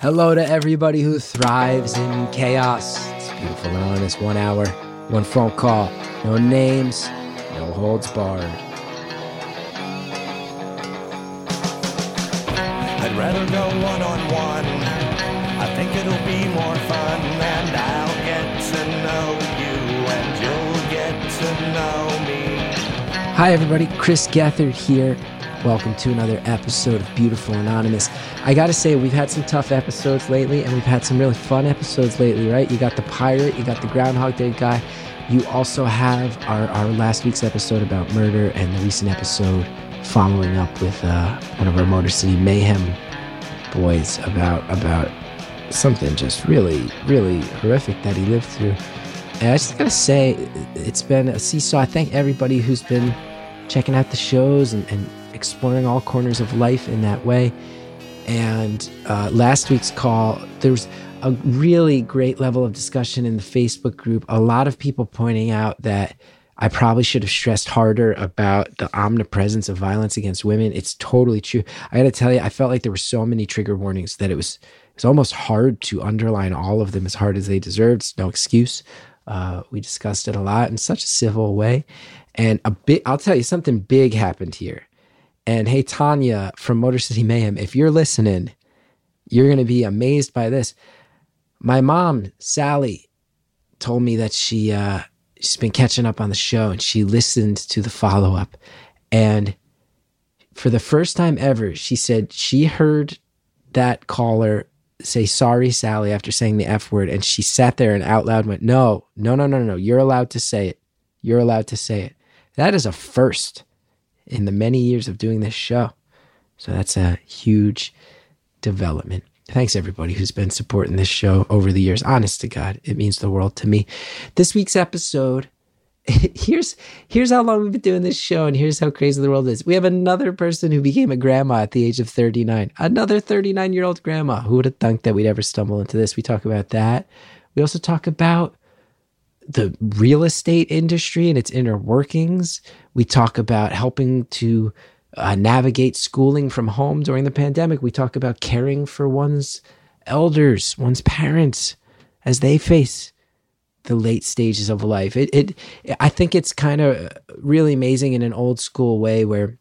Hello to everybody who thrives in chaos. It's beautiful and honest. One hour, one phone call, no names, no holds barred. I'd rather go one on one. I think it'll be more fun, and I'll get to know you, and you'll get to know me. Hi, everybody. Chris Gethard here. Welcome to another episode of Beautiful Anonymous. I gotta say, we've had some tough episodes lately, and we've had some really fun episodes lately, right? You got the pirate, you got the Groundhog Day guy. You also have our, our last week's episode about murder, and the recent episode following up with uh, one of our Motor City Mayhem boys about about something just really, really horrific that he lived through. And I just gotta say, it's been a seesaw. I thank everybody who's been checking out the shows and, and exploring all corners of life in that way. And uh, last week's call, there was a really great level of discussion in the Facebook group. A lot of people pointing out that I probably should have stressed harder about the omnipresence of violence against women. It's totally true. I got to tell you, I felt like there were so many trigger warnings that it was it was almost hard to underline all of them as hard as they deserved. No excuse. Uh, we discussed it a lot in such a civil way, and a bit. I'll tell you something big happened here. And hey, Tanya from Motor City Mayhem, if you're listening, you're going to be amazed by this. My mom, Sally, told me that she uh, she's been catching up on the show and she listened to the follow up, and for the first time ever, she said she heard that caller say sorry, Sally, after saying the F word, and she sat there and out loud went, "No, no, no, no, no! You're allowed to say it. You're allowed to say it." That is a first in the many years of doing this show. So that's a huge development. Thanks everybody who's been supporting this show over the years. Honest to God, it means the world to me. This week's episode, here's here's how long we've been doing this show, and here's how crazy the world is. We have another person who became a grandma at the age of 39. Another 39 year old grandma. Who would have thunk that we'd ever stumble into this? We talk about that. We also talk about the real estate industry and its inner workings. We talk about helping to uh, navigate schooling from home during the pandemic. We talk about caring for one's elders, one's parents, as they face the late stages of life. It, it I think it's kind of really amazing in an old school way where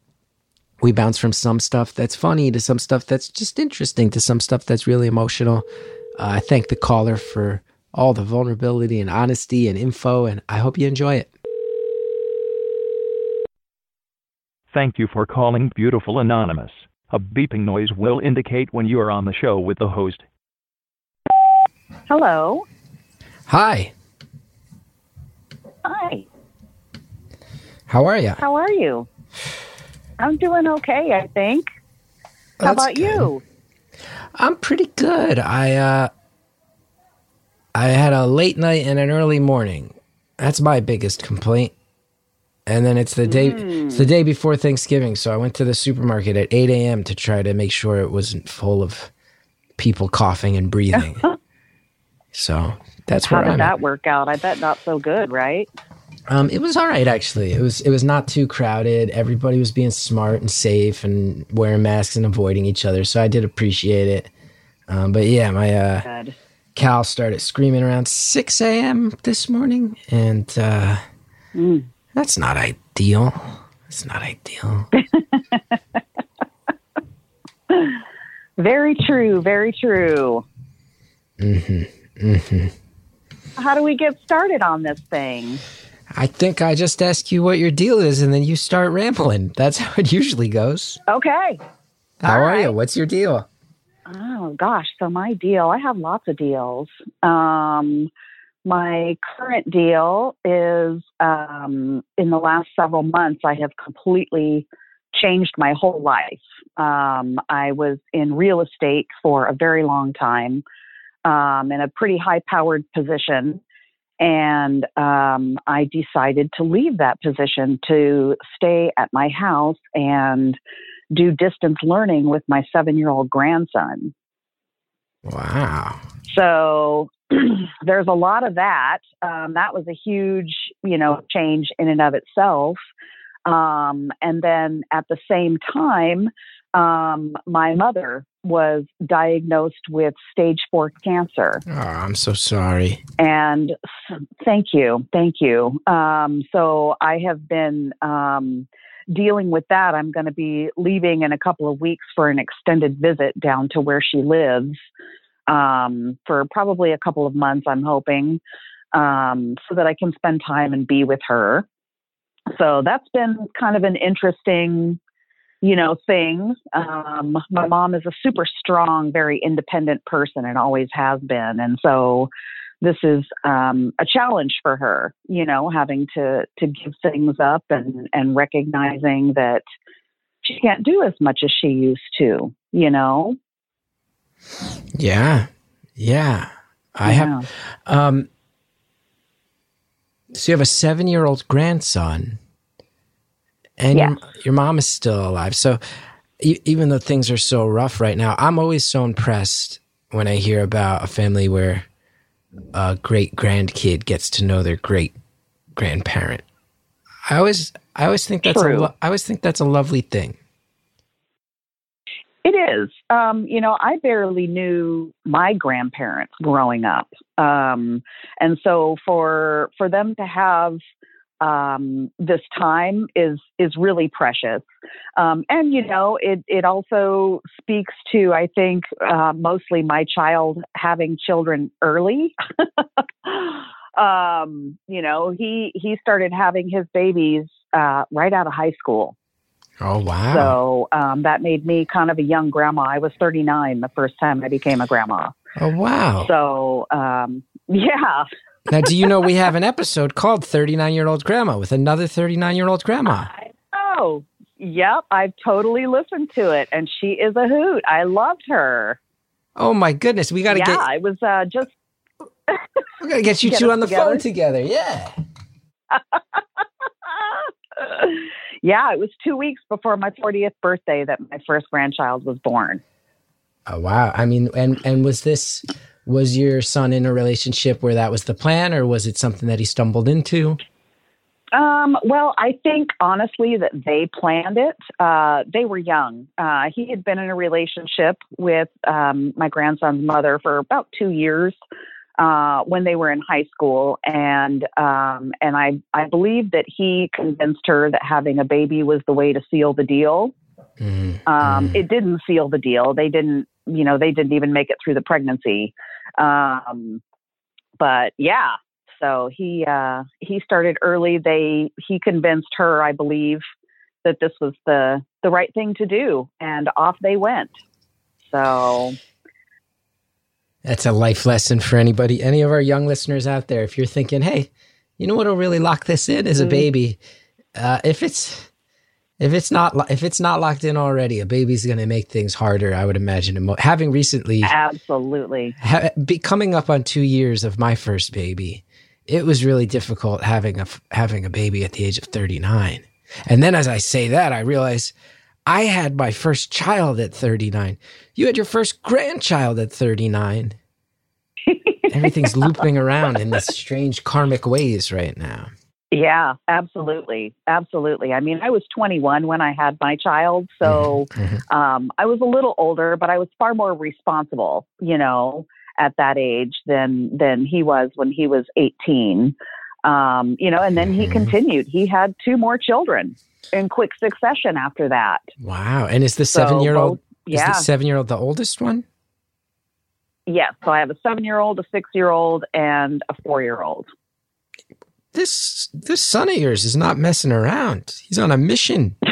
we bounce from some stuff that's funny to some stuff that's just interesting to some stuff that's really emotional. Uh, I thank the caller for all the vulnerability and honesty and info, and I hope you enjoy it. Thank you for calling Beautiful Anonymous. A beeping noise will indicate when you are on the show with the host. Hello. Hi, Hi. how are you? How are you? I'm doing okay, I think. How That's about good. you? I'm pretty good. I uh I had a late night and an early morning. That's my biggest complaint. And then it's the day it's the day before Thanksgiving, so I went to the supermarket at eight AM to try to make sure it wasn't full of people coughing and breathing. so that's How where did I'm that at. work out? I bet not so good, right? Um, it was all right actually. It was it was not too crowded. Everybody was being smart and safe and wearing masks and avoiding each other. So I did appreciate it. Um, but yeah, my uh. Cal started screaming around 6 a.m. this morning, and uh, Mm. that's not ideal. It's not ideal. Very true, very true. hmm hmm How do we get started on this thing? I think I just ask you what your deal is, and then you start rambling. That's how it usually goes. Okay. How All are you? What's your deal? Oh gosh, so my deal, I have lots of deals. Um my current deal is um in the last several months I have completely changed my whole life. Um I was in real estate for a very long time. Um in a pretty high powered position and um I decided to leave that position to stay at my house and do distance learning with my seven year old grandson. Wow. So there's a lot of that. Um, that was a huge, you know, change in and of itself. Um, and then at the same time, um, my mother was diagnosed with stage four cancer. Oh, I'm so sorry. And thank you, thank you. Um, so I have been um, dealing with that. I'm going to be leaving in a couple of weeks for an extended visit down to where she lives um, for probably a couple of months, I'm hoping, um, so that I can spend time and be with her. So that's been kind of an interesting, you know, thing. Um, my mom is a super strong, very independent person and always has been. And so this is um, a challenge for her, you know, having to, to give things up and, and recognizing that she can't do as much as she used to, you know? Yeah. Yeah. I have um so you have a 7-year-old grandson and Yes. your, your mom is still alive. So e- even though things are so rough right now, I'm always so impressed when I hear about a family where a great grandkid gets to know their great grandparent. I always I always think that's a lo- I always think that's a lovely thing. It is. Um, you know, I barely knew my grandparents growing up, um, and so for for them to have um, this time is is really precious. Um, and you know, it it also speaks to I think uh, mostly my child having children early. um, you know, he he started having his babies uh, right out of high school. Oh wow. So um, that made me kind of a young grandma. I was 39 the first time I became a grandma. oh wow. So um, yeah, now, do you know we have an episode called 39 Year Old Grandma with another 39 year old grandma? oh yep, I've totally listened to it, and she is a hoot. I loved her. Oh my goodness. We got to get yeah, get I was uh, just we got to get you Get two on the together. phone together. Yeah. yeah, it was two weeks before my 40th birthday that my first grandchild was born. Oh wow. I mean, and and was this was your son in a relationship where that was the plan or was it something that he stumbled into? Um, well, I think honestly that they planned it. Uh, they were young. Uh, he had been in a relationship with um, my grandson's mother for about two years uh, when they were in high school, and um, and I I believe that he convinced her that having a baby was the way to seal the deal. Mm, Um, mm. It didn't seal the deal. They didn't, you know, they didn't even make it through the pregnancy. Um, but yeah, so he uh, he started early. They he convinced her, I believe, that this was the the right thing to do, and off they went. So That's a life lesson for anybody, any of our young listeners out there. If you're thinking, hey, you know what'll really lock this in is a Mhm. baby. Uh, if it's if it's not if it's not locked in already, a baby's going to make things harder. I would imagine. Having recently absolutely, ha- be coming up on two years of my first baby, it was really difficult having a having a baby at the age of 39. And then as I say that, I realize I had my first child at 39. You had your first grandchild at 39. Everything's looping around in this strange karmic ways right now. Yeah, absolutely, absolutely. I mean, I was 21 when I had my child, so. Mhm. um, I was a little older, but I was far more responsible, you know, at that age than than he was when he was 18. Um, you know, and then he Mhm. continued. He had two more children in quick succession after that. Wow. And is the 7-year-old both- is yeah, the 7-year-old the oldest one? yes. So I have a seven-year-old, a six-year-old, and a four-year-old. This this son of yours is not messing around. He's on a mission.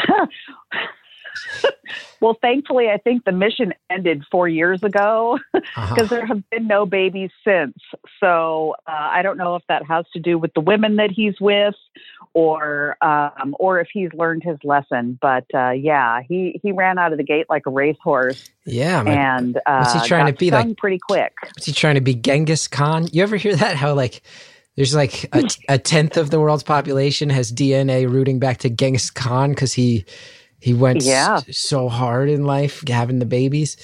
Well, thankfully, I think the mission ended four years ago. Uh-huh. because there have been no babies since. So uh, I don't know if that has to do with the women that he's with, or um, or if he's learned his lesson. But uh, yeah, he he ran out of the gate like a racehorse, Yeah, man. and uh, what's he trying to be, like- pretty quick. Was he trying to be Genghis Khan? You ever hear that? How like there's like a, a tenth of the world's population has DNA rooting back to Genghis Khan because he he went Yeah. so hard in life having the babies.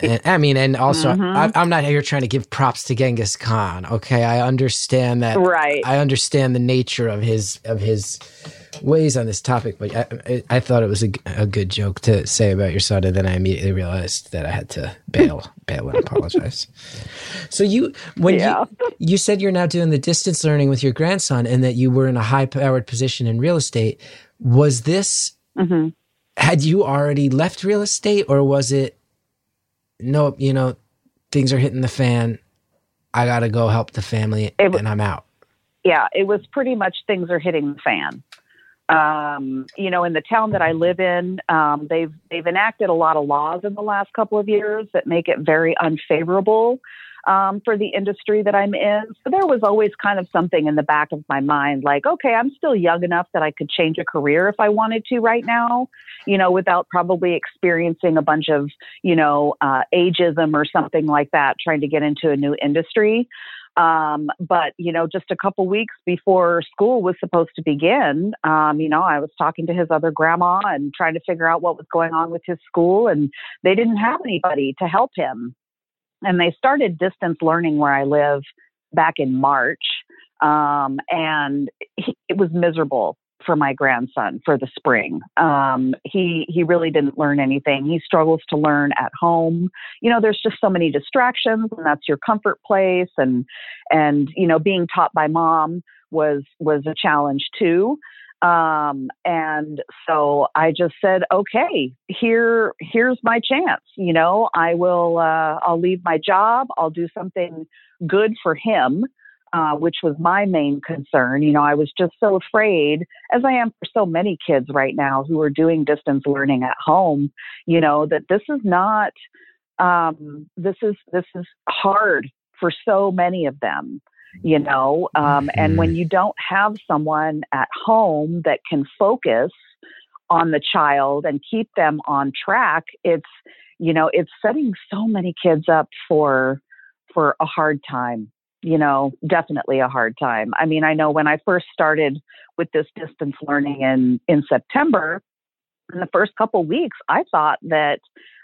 And, I mean, and also, Mhm. I, I'm not here trying to give props to Genghis Khan. Okay, I understand that. Right. I understand the nature of his of his ways on this topic, but I, I, thought it was a, a, good joke to say about your son, and then I immediately realized that I had to bail, bail and apologize. So you, when Yeah. you you said you're now doing the distance learning with your grandson, and that you were in a high powered position in real estate, was this hmm had you already left real estate or was it nope you know things are hitting the fan. I gotta go help the family It and i'm out. yeah, it was pretty much things are hitting the fan. Um, you know, in the town that I live in, um, they've they've enacted a lot of laws in the last couple of years that make it very unfavorable um, for the industry that I'm in. So there was always kind of something in the back of my mind, like, okay, I'm still young enough that I could change a career if I wanted to right now, you know, without probably experiencing a bunch of, you know, uh, ageism or something like that, trying to get into a new industry. Um, but you know, just a couple weeks before school was supposed to begin, um, you know, I was talking to his other grandma and trying to figure out what was going on with his school, and they didn't have anybody to help him. And they started distance learning where I live back in March, um, and he, it was miserable for my grandson for the spring. Um, he he really didn't learn anything. He struggles to learn at home. You know, there's just so many distractions, and that's your comfort place. And and you know, being taught by mom was was a challenge too. Um, and so I just said, okay, here here's my chance. You know, I will uh, I'll leave my job. I'll do something good for him uh, which was my main concern. You know, I was just so afraid, as I am for so many kids right now who are doing distance learning at home. You know that this is not um, this is this is hard for so many of them. You know, um, and when you don't have someone at home that can focus on the child and keep them on track, it's you know it's setting so many kids up for for a hard time you know, definitely a hard time. I mean, I know when I first started with this distance learning in in September, in the first couple weeks, I thought that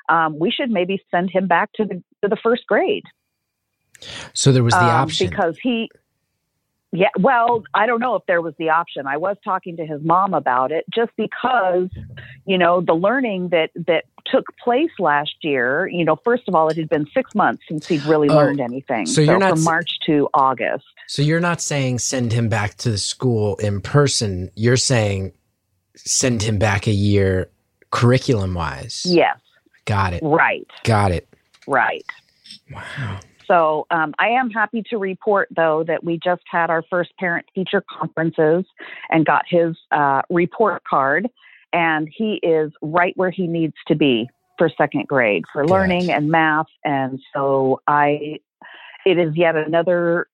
um, we should maybe send him back to the to the first grade. So there was the um, option because he. Yeah, well, I don't know if there was the option. I was talking to his mom about it just because, you know, the learning that that took place last year, you know, first of all, it had been 6 months since he'd really Oh, learned anything. so you're not from March to August. so you're not saying send him back to the school in person you're saying send him back a year curriculum wise Yes. got it Right, got it right. wow So um, I am happy to report, though, that we just had our first parent teacher conferences and got his uh, report card, and he is right where he needs to be for second grade for Good. learning and math. And so I, it is yet another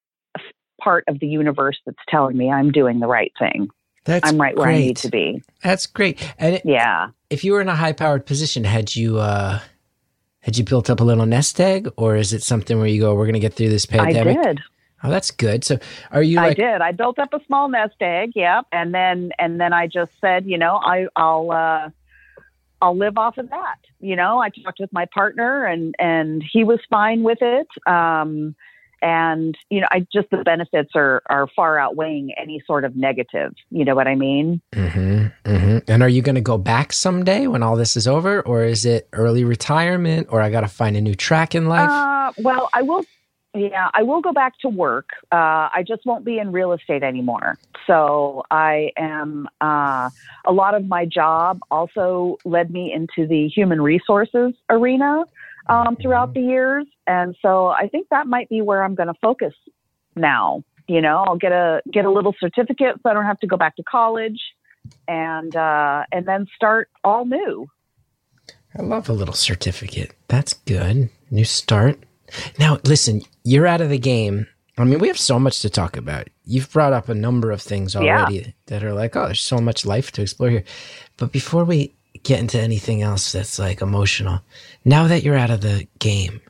part of the universe that's telling me I'm doing the right thing. that's I'm right where great. I need to be. that's great and it, Yeah. if you were in a high powered position had you uh had you built up a little nest egg or is it something where you go we're gonna get through this pandemic I did. oh that's good so are you I did. I built up a small nest egg. Yep. And then and then I just said, you know, I I'll uh, I'll live off of that. You know, I talked with my partner and and he was fine with it. Um, and you know, I just the benefits are are far outweighing any sort of negative. You know what I mean? hmm hmm And are you going to go back someday when all this is over, or is it early retirement, or I got to find a new track in life? Uh, well, I will. Yeah, I will go back to work. Uh, I just won't be in real estate anymore. So I am. Uh, a lot of my job also led me into the human resources arena um, throughout the years, and so I think that might be where I'm going to focus now. You know, I'll get a get a little certificate so I don't have to go back to college, and uh, and then start all new. I love a little certificate. That's good. New start. Now, listen, you're out of the game. I mean, we have so much to talk about. You've brought up a number of things Yeah. already that are like, oh, there's so much life to explore here. But before we get into anything else that's like emotional, now that you're out of the game,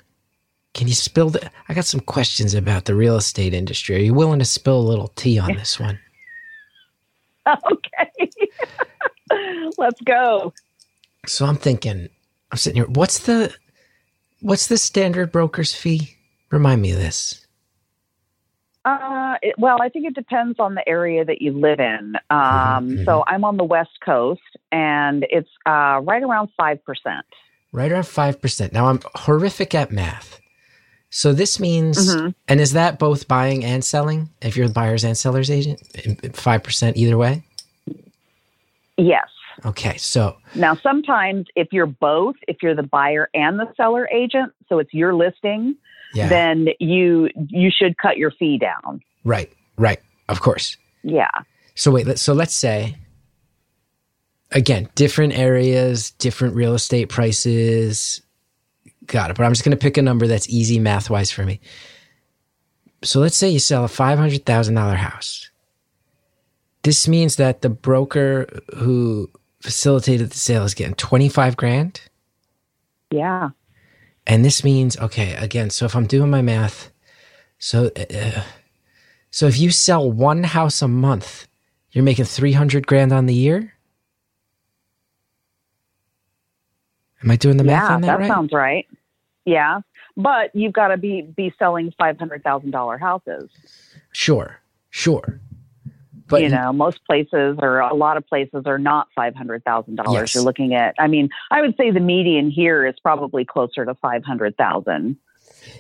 can you spill the? I got some questions about the real estate industry. Are you willing to spill a little tea on this one? okay, let's go. So I'm thinking, I'm sitting here. What's the What's the standard broker's fee? Remind me of this. Uh, it, well, I think it depends on the area that you live in. Um, Mhm, So I'm on the West Coast, and it's uh, right around five percent. Right around 5%. Now, I'm horrific at math. So this means, Mhm. and is that both buying and selling? If you're the buyer's and seller's agent, 5% either way? Yes. Okay, so Now, sometimes if you're both, if you're the buyer and the seller agent, so it's your listing, yeah, then you you should cut your fee down. right, right, of course. Yeah. So wait, so let's say again, different areas, different real estate prices. Got it. But I'm just going to pick a number that's easy math wise for me. So let's say you sell a $500,000 house. This means that the broker who facilitated the sale is getting 25 grand. Yeah. And this means, okay, again, so if I'm doing my math, so uh, so if you sell one house a month, you're making 300 grand on the year? Am I doing the math yeah, on that, that right? sounds right. Yeah. But you've got to be be selling five hundred thousand dollar houses. sure. Sure. But you know, most places or a lot of places are not five hundred thousand dollars. You're looking at. I mean, I would say the median here is probably closer to five hundred thousand.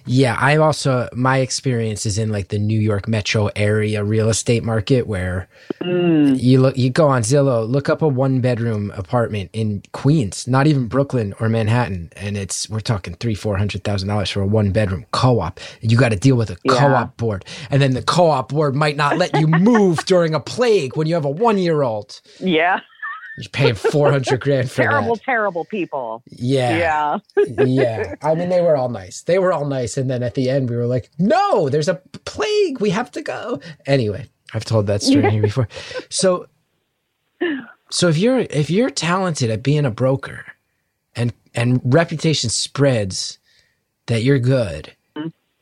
Yeah, I also my experience is in like the New York metro area real estate market where Mm, you look you go on Zillow, look up a one bedroom apartment in Queens, not even Brooklyn or Manhattan, and it's we're talking three, four hundred thousand dollars for a one bedroom co op. You got to deal with a Yeah. co op board. And then the co op board might not let you move during a plague when you have a one year old. yeah, You're paying four hundred grand for terrible, that. terrible people. Yeah. Yeah, yeah. I mean, they were all nice. They were all nice. And then at the end, we were like, no, there's a plague. We have to go. Anyway, I've told that story here before. So, so if you're, if you're talented at being a broker and, and reputation spreads that you're good,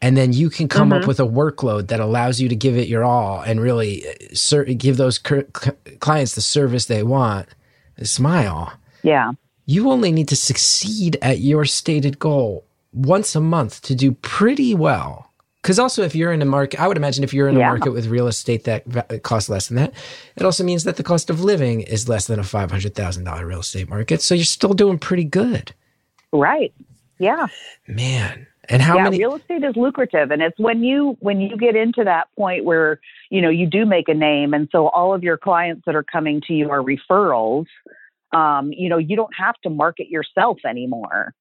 and then you can come up with a workload that allows you to give it your all and really uh, ser- give those cur- c- clients the service they want, smile yeah, you only need to succeed at your stated goal once a month to do pretty well. Because also, if you're in a market, I would imagine if you're in a Yeah. market with real estate that va- costs less than that, it also means that the cost of living is less than a five hundred thousand dollar real estate market. So you're still doing pretty good, right. Yeah, man. And how yeah. many? Real estate is lucrative, and it's when you when you get into that point where you know you do make a name, and so all of your clients that are coming to you are referrals. Um, you know, you don't have to market yourself anymore.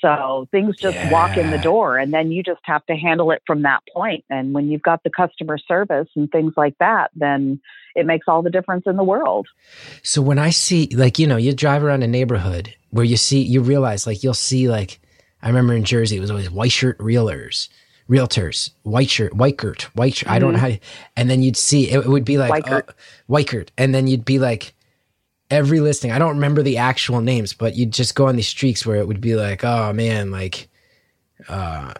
So things just walk in the door, and then you just have to handle it from that point. And when you've got the customer service and things like that, then it makes all the difference in the world. So when I see, like, you know, you drive around a neighborhood where you see, you realize, like, you'll see, like, I remember in Jersey, it was always white shirt realtors, realtors, white shirt, white shirt, white shirt. I don't know how, and then you'd see, it, would be like, White shirt. uh, white. And then you'd be like, every listing, I don't remember the actual names, but you'd just go on these streaks where it would be like, oh man, like, uh,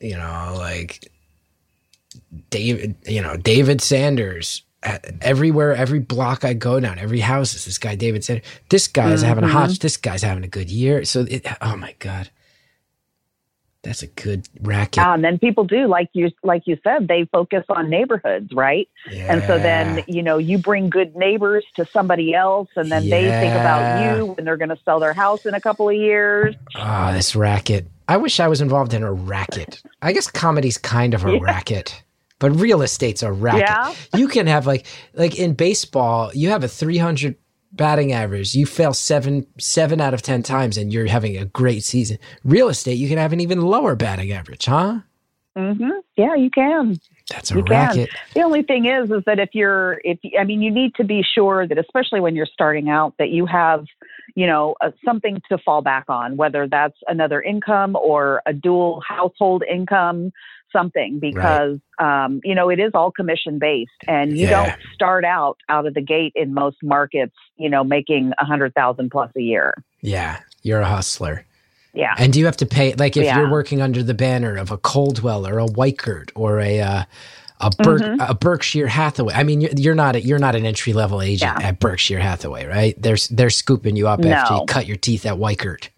you know, like David, you know, David Sanders. Everywhere, every block I go down, every house is this guy, David Sanders. This guy's having a hot, this guy's having a good year. So, it, oh my God. That's a good racket. Yeah, and then people do, like you like you said, they focus on neighborhoods, right? Yeah. And so then, you know, you bring good neighbors to somebody else, and then they think about you when they're going to sell their house in a couple of years. Ah, this racket. I wish I was involved in a racket. I guess comedy's kind of a Yeah. racket, but real estate's a racket. Yeah. You can have like like in baseball, you have a 300 batting average. You fail 7 7 out of 10 times and you're having a great season. Real estate, you can have an even lower batting average, huh? hmm Yeah, you can. That's a You can. racket. The only thing is, is that if you're, if I mean, you need to be sure that, especially when you're starting out, that you have, you know, uh, something to fall back on, whether that's another income or a dual household income, something, because, um, you know, it is all commission based, and you Yeah. don't start out out of the gate in most markets, you know, making a hundred thousand plus a year. Yeah, you're a hustler. Yeah. And do you have to pay like if Yeah. you're working under the banner of a Coldwell or a Weichert or a uh, a, Berk, Mm-hmm. a Berkshire Hathaway? I mean, you're, you're not a, you're not an entry level agent Yeah. at Berkshire Hathaway, right? They're they're scooping you up after you cut your teeth at Weichert.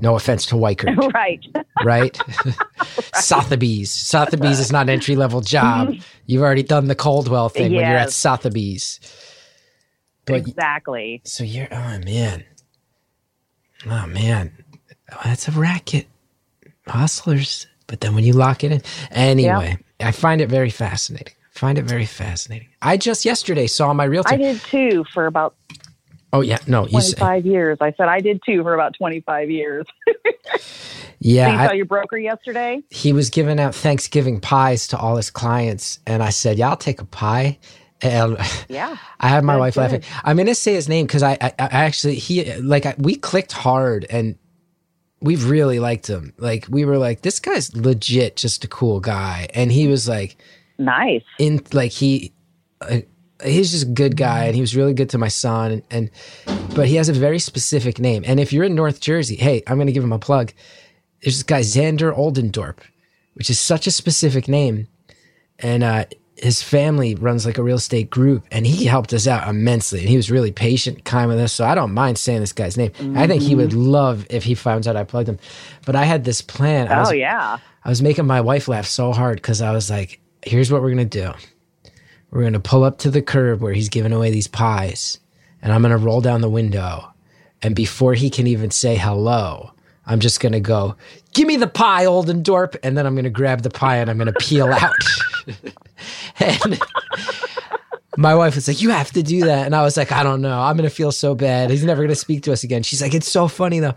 No offense to Weichert, right. right? Sotheby's. Sotheby's is not an entry level job. Mm-hmm. You've already done the Coldwell thing when you're at Sotheby's. But exactly. so you're oh man. Oh man. That's a racket. Hustlers. But then when you lock it in anyway, I find it very fascinating. Find it very fascinating. I just yesterday saw my realtor. I did too for about oh yeah, no, you said 25 years. I said I did too for about 25 years. yeah. so you I- saw your broker yesterday? he was giving out Thanksgiving pies to all his clients, and I said, "Yeah, I'll take a pie." And Yeah. I had my wife good. laughing. I'm gonna say his name because I, I, I actually he like I, we clicked hard and we really liked him. Like we were like, this guy's legit, just a cool guy, and he was like Nice. in like he. Uh, He's just a good guy, and he was really good to my son. And, and but he has a very specific name. And if you're in North Jersey, hey, I'm going to give him a plug. There's this guy Xander Oldendorp, which is such a specific name, and uh, his family runs like a real estate group, and he helped us out immensely. And he was really patient, kind with us. So I don't mind saying this guy's name. I think he would love if he finds out I plugged him. But I had this plan. I was, Oh, yeah. I was making my wife laugh so hard because I was like, here's what we're going to do. We're going to pull up to the curb where he's giving away these pies, and I'm going to roll down the window. And before he can even say hello, I'm just going to go, give me the pie, Oldendorp. And then I'm going to grab the pie and I'm going to peel out. and my wife was like, you have to do that. And I was like, I don't know. I'm going to feel so bad. He's never going to speak to us again. She's like, it's so funny though.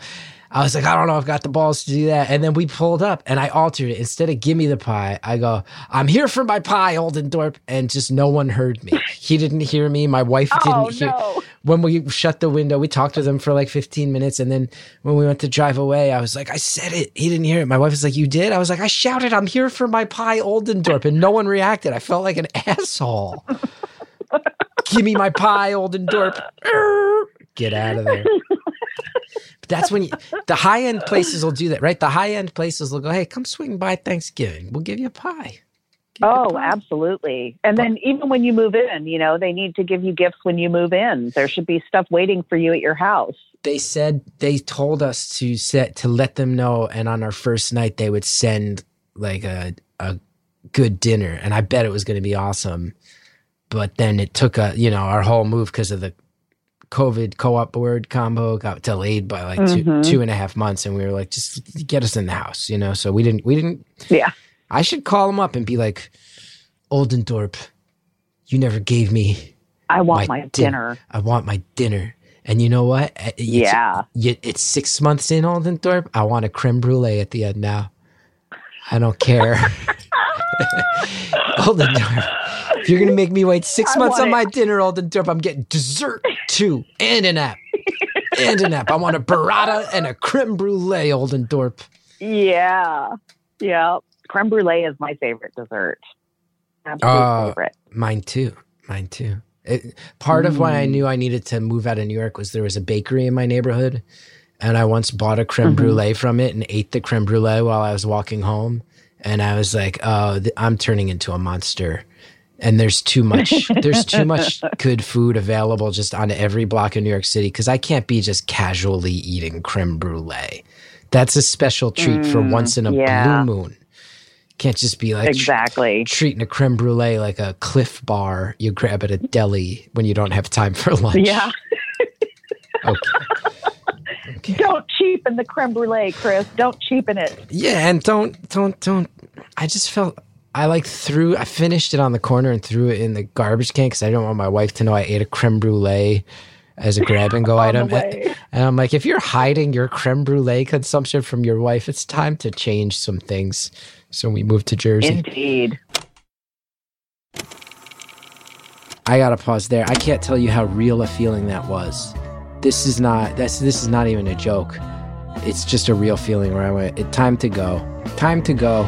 I was like, I don't know. I've got the balls to do that. And then we pulled up and I altered it. Instead of give me the pie, I go, I'm here for my pie, Oldendorp. And just no one heard me. He didn't hear me. My wife oh, didn't Oh, hear. no. When we shut the window, we talked to them for like 15 minutes. And then when we went to drive away, I was like, I said it. He didn't hear it. My wife was like, You did? I was like, I shouted, I'm here for my pie, Oldendorp. And no one reacted. I felt like an asshole. Give me my pie, Oldendorp. Get out of there. But that's when you, the high end places will do that, right? The high end places will go, Hey, come swing by Thanksgiving. We'll give you a pie. Give you a Oh, pie." absolutely. And then even when you move in, you know, they need to give you gifts when you move in. There should be stuff waiting for you at your house. they said they told us to set to let them know and on our first night they would send like a a good dinner and i bet it was going to be awesome but then it took a you know our whole move because of the covid co-op board combo got delayed by like two Mhm. two and a half months and we were like just get us in the house you know so we didn't we didn't Yeah. i should call him up and be like oldendorp you never gave me I want My my, din- dinner. I want my dinner. And you know what? It's, Yeah. it's six months in Oldendorp. I want a creme brulee at the end now. I don't care. Oldendorp. If you're gonna make me wait six I months on it. my dinner, Oldendorp, I'm getting dessert too, and an app, and an app. I want a burrata and a creme brulee, Olden Oldendorp. Yeah. Yeah. Creme brulee is my favorite dessert. Absolute Oh. favorite. Mine too. Mine too. It, part of why I Mm. knew I needed to move out of New York was there was a bakery in my neighborhood, and I once bought a creme Mhm. brulee from it and ate the creme brulee while I was walking home, and I was like, "Oh, th- I'm turning into a monster." And there's too much. there's too much good food available just on every block in New York City because I can't be just casually eating creme brulee. That's a special treat for Mm, once in a yeah. blue moon. Can't just be like Exactly. treating a creme brulee like a Clif Bar you grab at a deli when you don't have time for lunch. Yeah. Okay. Okay. Don't cheapen the creme brulee, Chris. Don't cheapen it. Yeah, and don't don't don't. I just felt I like threw. I finished it on the corner and threw it in the garbage can because I don't want my wife to know I ate a creme brulee as a grab and go item. And I'm like, if you're hiding your creme brulee consumption from your wife, it's time to change some things. So we moved to Jersey. Indeed. I gotta pause there. I can't tell you how real a feeling that was. This is not that's this is not even a joke. It's just a real feeling where I went, time to go. Time to go.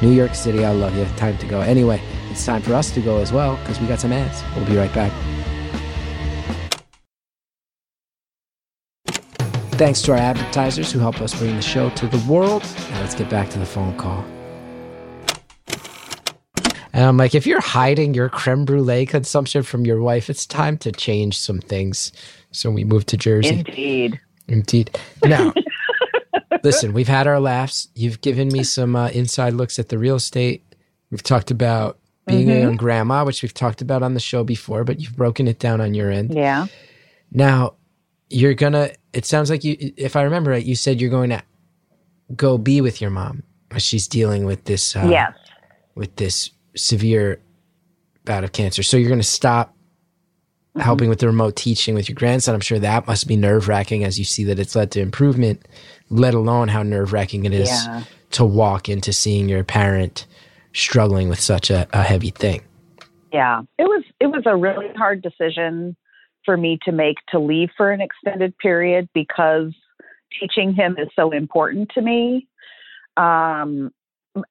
New York City, I love you. Time to go. Anyway, it's time for us to go as well because we got some ads. We'll be right back. Thanks to our advertisers who help us bring the show to the world. Now let's get back to the phone call. And I'm like, if you're hiding your creme brulee consumption from your wife, it's time to change some things. So we moved to Jersey. Indeed. Indeed. Now, listen, we've had our laughs. You've given me some uh, inside looks at the real estate. We've talked about being a Mhm. young grandma, which we've talked about on the show before, but you've broken it down on your end. yeah. Now, you're gonna. It sounds like you. If I remember right, you said you're going to go be with your mom. as She's dealing with this. Uh, yes. With this severe bout of cancer, so you're going to stop helping with the remote teaching with your grandson. I'm sure that must be nerve wracking as you see that it's led to improvement. Let alone how nerve wracking it is Yeah. to walk into seeing your parent struggling with such a, a heavy thing. Yeah. It was it was a really hard decision for me to make to leave for an extended period because teaching him is so important to me. Um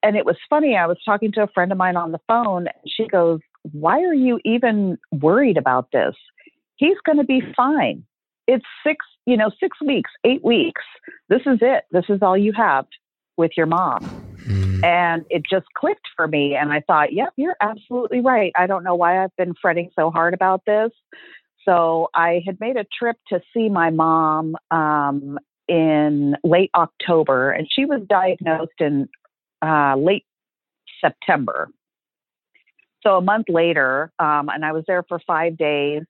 and it was funny, I was talking to a friend of mine on the phone and she goes, "Why are you even worried about this? He's going to be fine. It's 6, you know, 6 weeks, 8 weeks. This is it. This is all you have with your mom." Mm. And it just clicked for me. And I thought, yep, you're absolutely right. I don't know why I've been fretting so hard about this. So I had made a trip to see my mom um, in late October, and she was diagnosed in uh, late September. So a month later, um, and I was there for five days,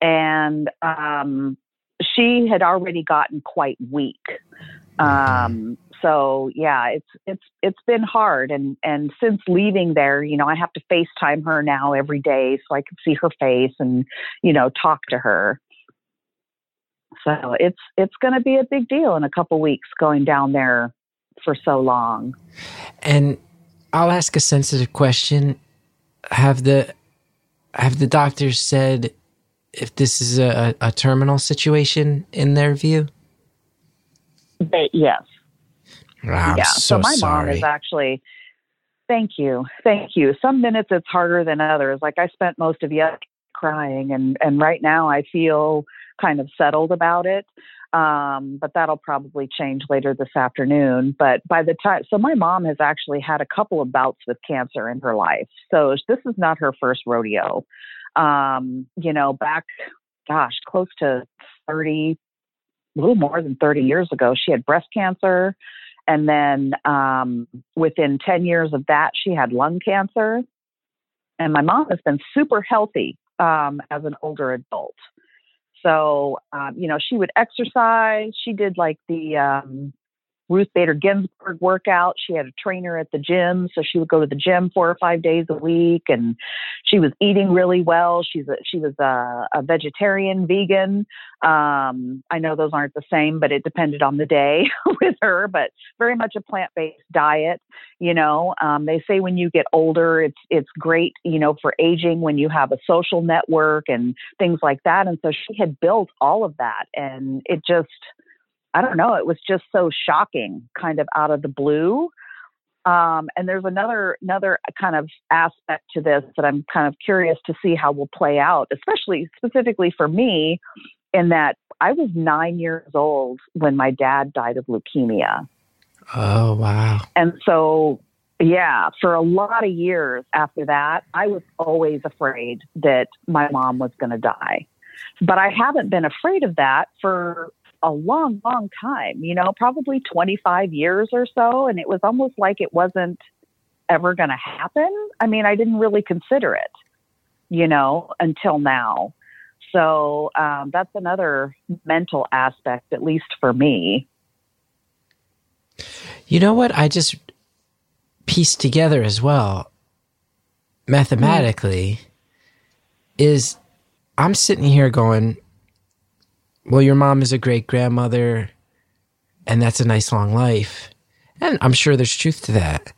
and um, she had already gotten quite weak. Um, so yeah, it's it's it's been hard, and and since leaving there, you know, I have to FaceTime her now every day so I can see her face and you know talk to her. So it's it's going to be a big deal in a couple weeks going down there for so long. And I'll ask a sensitive question. Have the have the doctors said if this is a, a terminal situation in their view? They, yes, I'm yeah. so, my sorry. mom is actually. Thank you, thank you. Some minutes it's harder than others. Like I spent most of yesterday crying, and and right now I feel kind of settled about it. Um, but that'll probably change later this afternoon. But by the time, so my mom has actually had a couple of bouts with cancer in her life. So this is not her first rodeo. Um, you know, back, gosh, close to 30, a little more than 30 years ago, she had breast cancer. And then um, within 10 years of that, she had lung cancer. And my mom has been super healthy um, as an older adult. So, um, you know, she would exercise. She did like the um, Ruth Bader Ginsburg workout. She had a trainer at the gym, so she would go to the gym four or five days a week, and she was eating really well. She's a, she was a, a vegetarian, vegan. Um, I know those aren't the same, but it depended on the day with her. But very much a plant based diet. You know, um, they say when you get older, it's it's great. You know, for aging when you have a social network and things like that. And so she had built all of that, and it just I don't know, it was just so shocking, kind of out of the blue. Um, and there's another another kind of aspect to this that I'm kind of curious to see how will play out, especially specifically for me, in that I was nine years old when my dad died of leukemia. oh wow. And so, yeah, for a lot of years after that, I was always afraid that my mom was going to die. But I haven't been afraid of that for a long, long time, you know, probably 25 years or so. And it was almost like it wasn't ever going to happen. I mean, I didn't really consider it, you know, until now. So um, that's another mental aspect, at least for me. You know what? I just pieced together as well, mathematically, is I'm sitting here going, well, your mom is a great grandmother, and that's a nice long life. And I'm sure there's truth to that.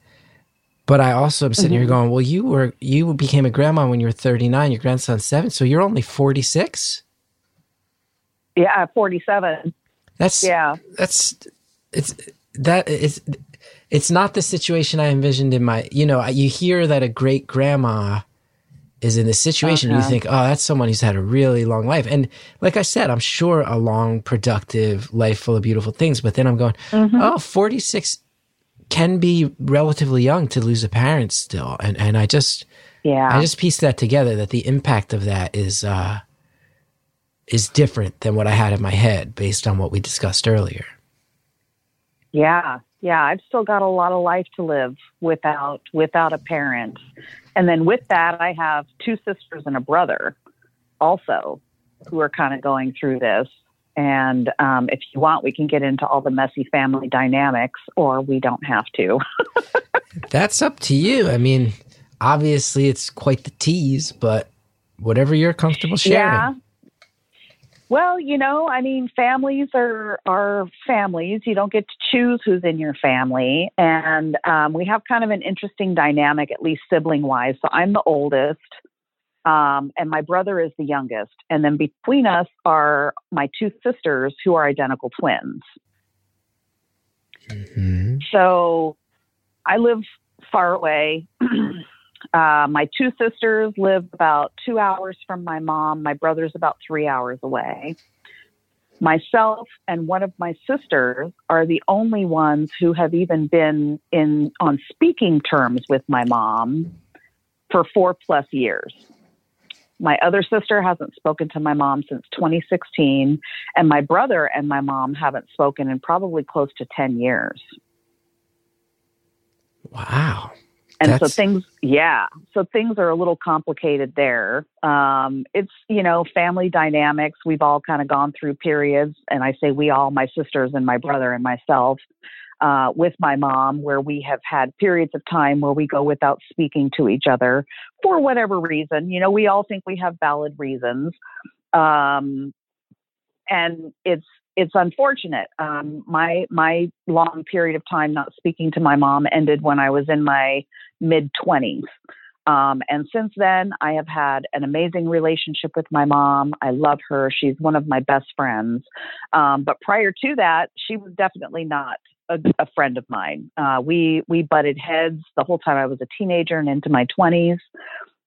But I also am sitting here mm-hmm. going, well, you were you became a grandma when you were 39, your grandson's seven, so you're only 46. Yeah, 47. That's Yeah. that's it's that is it's not the situation I envisioned in my you know you hear that a great grandma is in this situation you Uh-huh. think oh that's someone who's had a really long life and like I said I'm sure a long productive life full of beautiful things but then I'm going Mm-hmm. oh 46 can be relatively young to lose a parent still and and I just Yeah. I just pieced that together that the impact of that is uh is different than what I had in my head based on what we discussed earlier. Yeah, yeah. I've still got a lot of life to live without without a parent, and then with that, I have two sisters and a brother, also, who are kind of going through this. And um, if you want, we can get into all the messy family dynamics, or we don't have to. That's up to you. I mean, obviously, it's quite the tease, but whatever you're comfortable sharing. Yeah. Well, you know, I mean, families are are families. You don't get to choose who's in your family, and um, we have kind of an interesting dynamic, at least sibling wise. So I'm the oldest, um, and my brother is the youngest, and then between us are my two sisters who are identical twins. Mhm. So I live far away. uh, my two sisters live about two hours from my mom. My brother's about three hours away. Myself and one of my sisters are the only ones who have even been in on speaking terms with my mom for four plus years. My other sister hasn't spoken to my mom since 2016, and my brother and my mom haven't spoken in probably close to 10 years. Wow. And so things yeah. So things are a little complicated there. Um, it's you know family dynamics. We've all kind of gone through periods and i say we all my sisters and my brother and myself uh, with my mom where we have had periods of time where we go without speaking to each other for whatever reason. You know we all think we have valid reasons. Um, and it's it's unfortunate. Um, my my long period of time not speaking to my mom ended when I was in my mid twenties, um, and since then I have had an amazing relationship with my mom. I love her; she's one of my best friends. Um, but prior to that, she was definitely not a, a friend of mine. Uh, we we butted heads the whole time I was a teenager and into my twenties.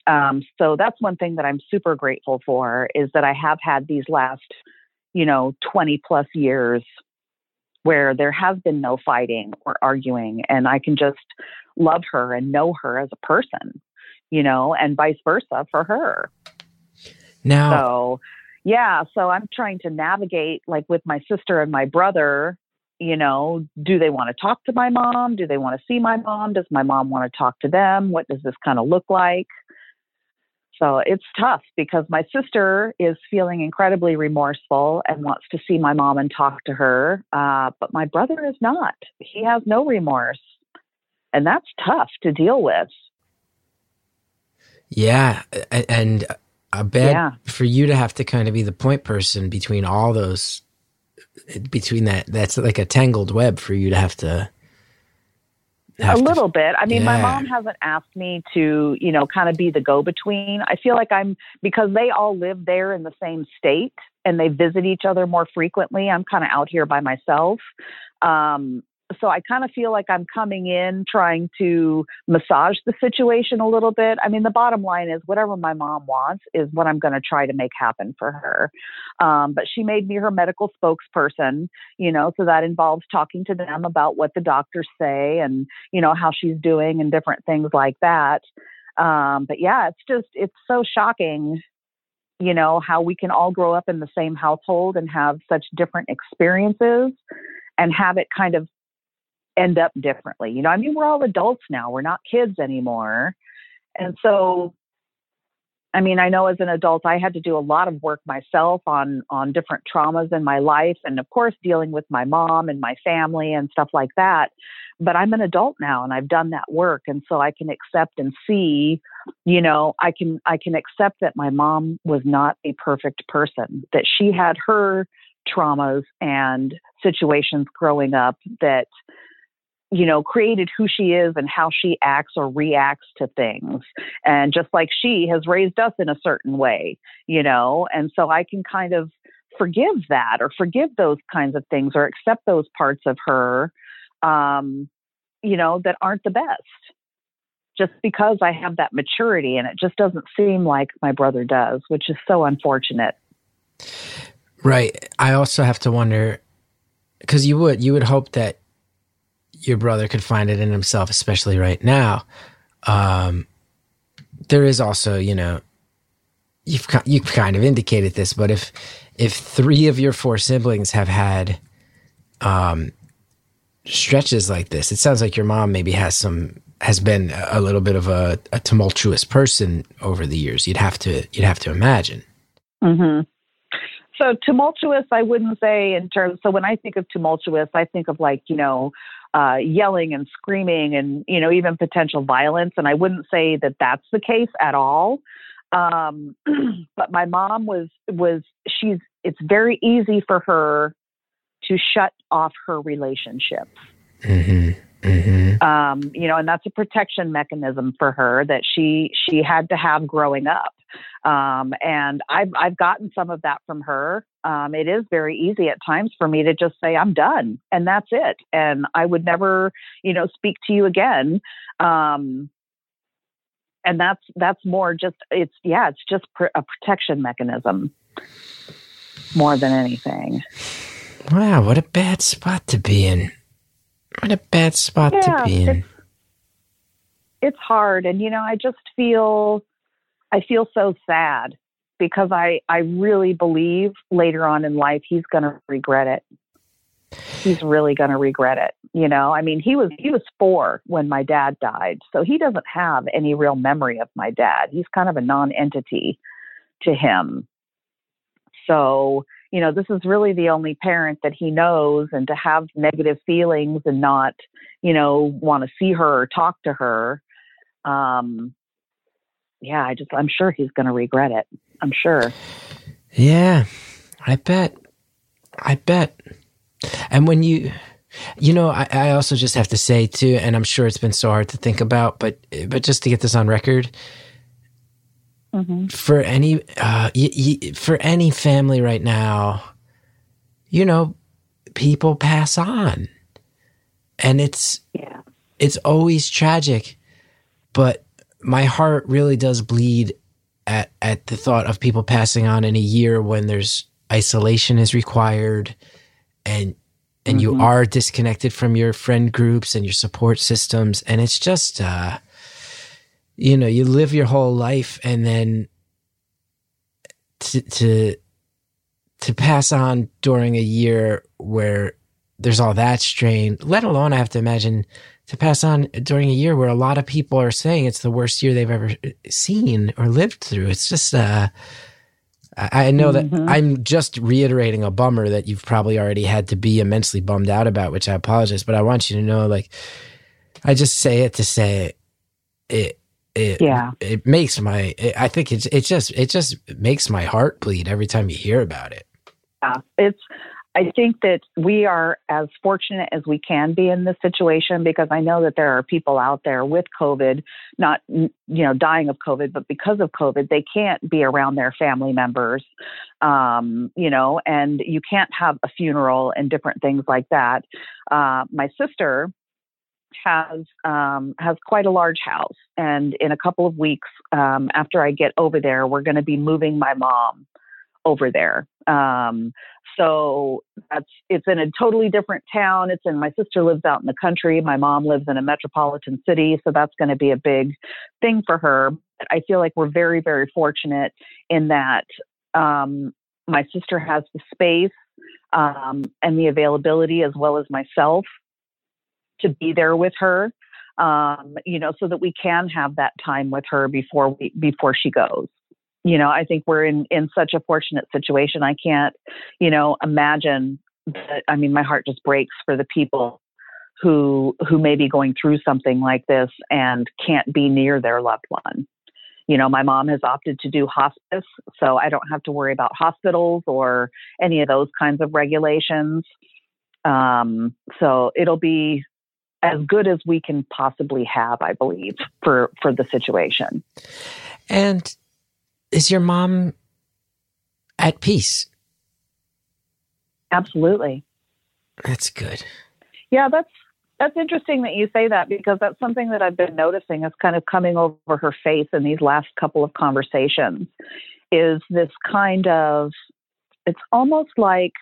Um, so that's one thing that I'm super grateful for is that I have had these last you know, 20 plus years where there has been no fighting or arguing, and I can just love her and know her as a person, you know, and vice versa for her. Now, So, yeah, so I'm trying to navigate like with my sister and my brother. You know, do they want to talk to my mom? Do they want to see my mom? Does my mom want to talk to them? What does this kind of look like? So it's tough because my sister is feeling incredibly remorseful and wants to see my mom and talk to her. Uh, but my brother is not. He has no remorse. And that's tough to deal with. yeah, and a bad Yeah. for you to have to kind of be the point person between all those, between that. That's like a tangled web for you to have to. A to- little bit. I mean, my mom hasn't asked me to, you know, kind of be the go between. I feel like I'm, because they all live there in the same state and they visit each other more frequently, I'm kind of out here by myself. Um, so I kind of feel like I'm coming in trying to massage the situation a little bit. I mean, the bottom line is whatever my mom wants is what I'm going to try to make happen for her. Um, but she made me her medical spokesperson, you know, so that involves talking to them about what the doctors say and, you know, how she's doing and different things like that. Um, but yeah, it's just, it's so shocking, you know, how we can all grow up in the same household and have such different experiences and have it kind of end up differently. You know, I mean, we're all adults now, we're not kids anymore. And so, I mean, I know as an adult, I had to do a lot of work myself on on different traumas in my life, and of course, dealing with my mom and my family and stuff like that. But I'm an adult now, and I've done that work, and so I can accept and see, you know, I can I can accept that my mom was not a perfect person, that she had her traumas and situations growing up that you know, created who she is and how she acts or reacts to things. And just like she has raised us in a certain way, you know, and so I can kind of forgive that or forgive those kinds of things or accept those parts of her, um, you know, that aren't the best. Just because I have that maturity and it just doesn't seem like my brother does, which is so unfortunate. Right. I also have to wonder because you would you would hope that your brother could find it in himself, especially right now. Um, there is also, you know, you've you've kind of indicated this, but if if three of your four siblings have had um, stretches like this, it sounds like your mom maybe has some has been a little bit of a, a tumultuous person over the years. You'd have to you'd have to imagine. Mm-hmm. So tumultuous, I wouldn't say in terms. So when I think of tumultuous, I think of like you know, uh, yelling and screaming, and you know even potential violence. And I wouldn't say that that's the case at all. Um, but my mom was was she's. It's very easy for her to shut off her relationships. Mm-hmm. Mm-hmm. Um, you know, and that's a protection mechanism for her that she she had to have growing up. Um, and I've I've gotten some of that from her. Um, it is very easy at times for me to just say I'm done and that's it, and I would never, you know, speak to you again. Um, and that's that's more just it's yeah, it's just pr- a protection mechanism more than anything. Wow, what a bad spot to be in. What a bad spot Yeah, to be in. it's- it's hard and you know i just feel i feel so sad because i i really believe later on in life he's going to regret it. He's really going to regret it you know? I mean he was he was 4 when my dad died so he doesn't have any real memory of my dad. He's kind of a non-entity to him. So you know this is really the only parent that he knows and to have negative feelings and not you know want to see her or talk to her um yeah i just i'm sure he's going to regret it i'm sure Yeah, I bet. I bet. And when you, you know, I, I also just have to say too, and I'm sure it's been so hard to think about, but but just to get this on record, mm-hmm. for any uh, y- y- for any family right now, you know, people pass on, and it's yeah it's always tragic, but my heart really does bleed at the thought of people passing on in a year when there's isolation is required and and you Mhm. are disconnected from your friend groups and your support systems and it's just uh you know you live your whole life and then to to to pass on during a year where there's all that strain let alone i have to imagine to pass on during a year where a lot of people are saying it's the worst year they've ever seen or lived through. It's just, uh, I know that Mhm. I'm just reiterating a bummer that you've probably already had to be immensely bummed out about, which I apologize, but I want you to know, like, I just say it to say it. It, Yeah. it makes my. It, I think it's it just it just makes my heart bleed every time you hear about it. yeah it's i think that we are as fortunate as we can be in this situation because i know that there are people out there with covid not you know dying of covid but because of covid they can't be around their family members um, you know and you can't have a funeral and different things like that. Uh, my sister has um, has quite a large house and in a couple of weeks um, after i get over there we're going to be moving my mom over there um, so that's it's in a totally different town. It's in my sister lives out in the country. My mom lives in a metropolitan city, so that's going to be a big thing for her. I feel like we're very very fortunate in that um, my sister has the space um, and the availability as well as myself to be there with her. Um, you know, so that we can have that time with her before we before she goes you know i think we're in in such a fortunate situation. I can't you know imagine that i mean my heart just breaks for the people who who may be going through something like this and can't be near their loved one. You know my mom has opted to do hospice so i don't have to worry about hospitals or any of those kinds of regulations. Um, so it'll be as good as we can possibly have i believe for for the situation. And is your mom at peace? absolutely That's good. Yeah, that's that's interesting that you say that because that's something that I've been noticing is kind of coming over her face in these last couple of conversations is this kind of it's almost like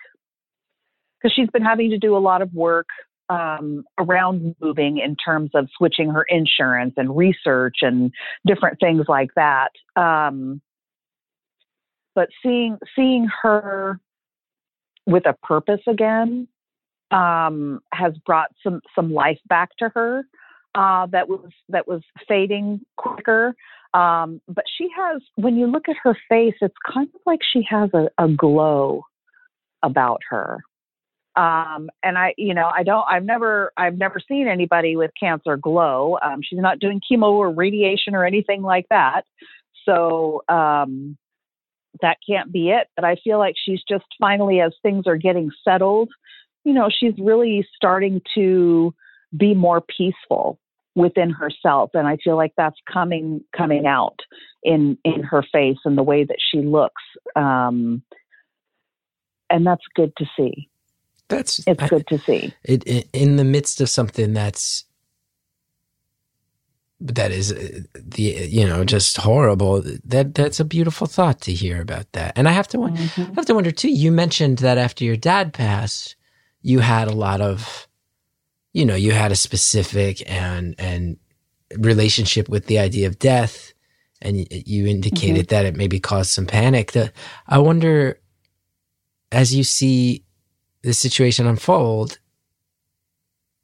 because she's been having to do a lot of work um, around moving in terms of switching her insurance and research and different things like that. Um, but seeing seeing her with a purpose again um, has brought some some life back to her uh, that was that was fading quicker. Um, but she has, when you look at her face, it's kind of like she has a, a glow about her. Um, and I, you know, I don't, I've never, I've never seen anybody with cancer glow. Um, she's not doing chemo or radiation or anything like that. So, um, that can't be it. But I feel like she's just finally, as things are getting settled, you know, she's really starting to be more peaceful within herself and i feel like that's coming coming out in in her face and the way that she looks um and that's good to see that's it's good to see it, it, in the midst of something that's that is the you know just horrible that that's a beautiful thought to hear about that and i have to mm-hmm. I have to wonder too you mentioned that after your dad passed you had a lot of you know, you had a specific and and relationship with the idea of death, and you indicated mm-hmm. that it maybe caused some panic. That I wonder, as you see the situation unfold,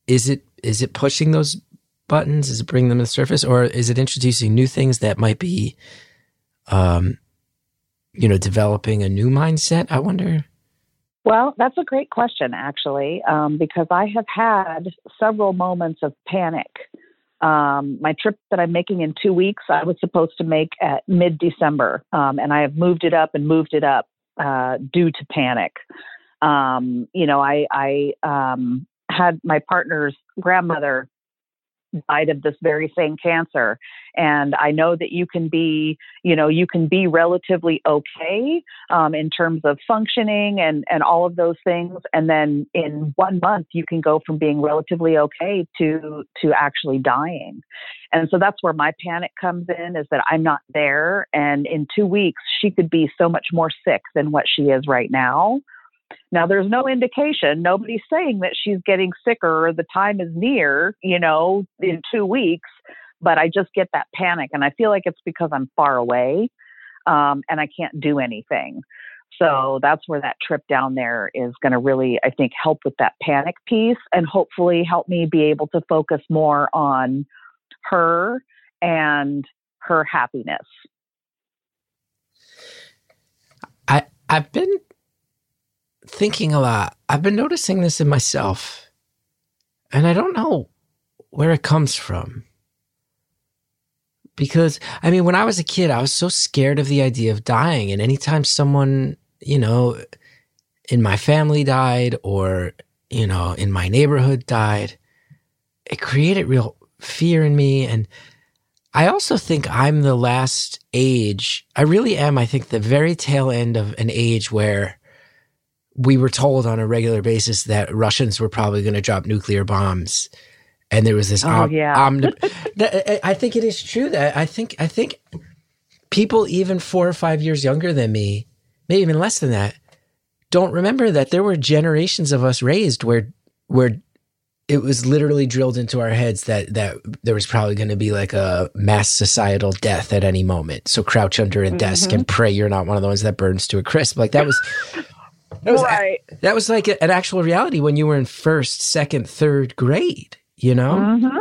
is it is it pushing those buttons? Is it bringing them to the surface, or is it introducing new things that might be, um, you know, developing a new mindset? I wonder. Well, that's a great question, actually, um, because I have had several moments of panic. Um, my trip that I'm making in two weeks, I was supposed to make at mid December, um, and I have moved it up and moved it up uh, due to panic. Um, you know, I, I um, had my partner's grandmother died of this very same cancer. And i know that you can be you know you can be relatively okay um, in terms of functioning and and all of those things. And then in one month you can go from being relatively okay to to actually dying. And so that's where my panic comes in is that i'm not there. And in two weeks she could be so much more sick than what she is right now now, there's no indication, nobody's saying that she's getting sicker or the time is near, you know, in two weeks, but I just get that panic. And I feel like it's because I'm far away um, and I can't do anything. So that's where that trip down there is going to really, I think, help with that panic piece and hopefully help me be able to focus more on her and her happiness. I I've been thinking a lot. I've been noticing this in myself, and I don't know where it comes from. Because, I mean, when I was a kid, I was so scared of the idea of dying. And anytime someone, you know, in my family died or, you know, in my neighborhood died, it created real fear in me. And I also think I'm the last age. I really am, I think, the very tail end of an age where we were told on a regular basis that Russians were probably going to drop nuclear bombs. And there was this. Oh, om- yeah. omni- I think it is true that I think, I think people even four or five years younger than me, maybe even less than that, don't remember that there were generations of us raised where, where it was literally drilled into our heads that that there was probably going to be like a mass societal death at any moment. So crouch under a desk mm-hmm. and pray you're not one of the ones that burns to a crisp. Like that was that was, right. a, that was like a, an actual reality when you were in first, second, third grade, you know? Mm-hmm.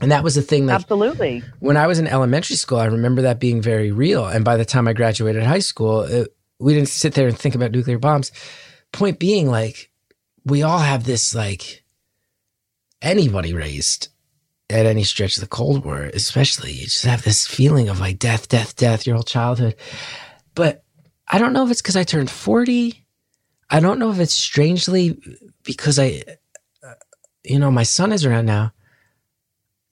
And that was the thing that absolutely. When I was in elementary school, I remember that being very real. And by the time I graduated high school, it, we didn't sit there and think about nuclear bombs. Point being, like, we all have this, like, anybody raised at any stretch of the Cold War, especially, you just have this feeling of like death, death, death your whole childhood. But I don't know if it's because I turned 40 I don't know if it's strangely because I, uh, you know, my son is around now.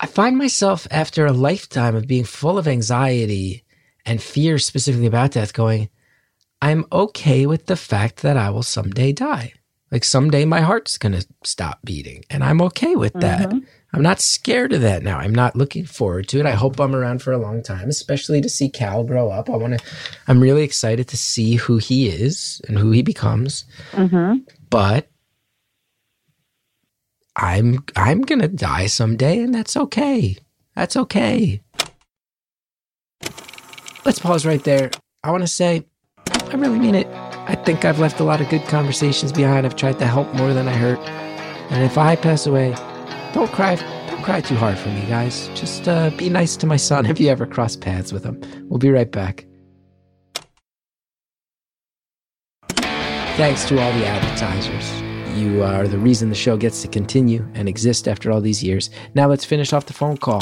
I find myself after a lifetime of being full of anxiety and fear specifically about death going, I'm okay with the fact that I will someday die. Like someday my heart's going to stop beating and I'm okay with that. Mm-hmm. I'm not scared of that now. I'm not looking forward to it. I hope I'm around for a long time, especially to see Cal grow up. I want to, I'm really excited to see who he is and who he becomes. Mm-hmm. But I'm, I'm going to die someday and that's okay. That's okay. Let's pause right there. I want to say, I really mean it. I think I've left a lot of good conversations behind. I've tried to help more than I hurt. And if I pass away, don't cry. Don't cry too hard for me, guys. Just uh, be nice to my son if you ever cross paths with him. We'll be right back. Thanks to all the advertisers. You are the reason the show gets to continue and exist after all these years. Now let's finish off the phone call.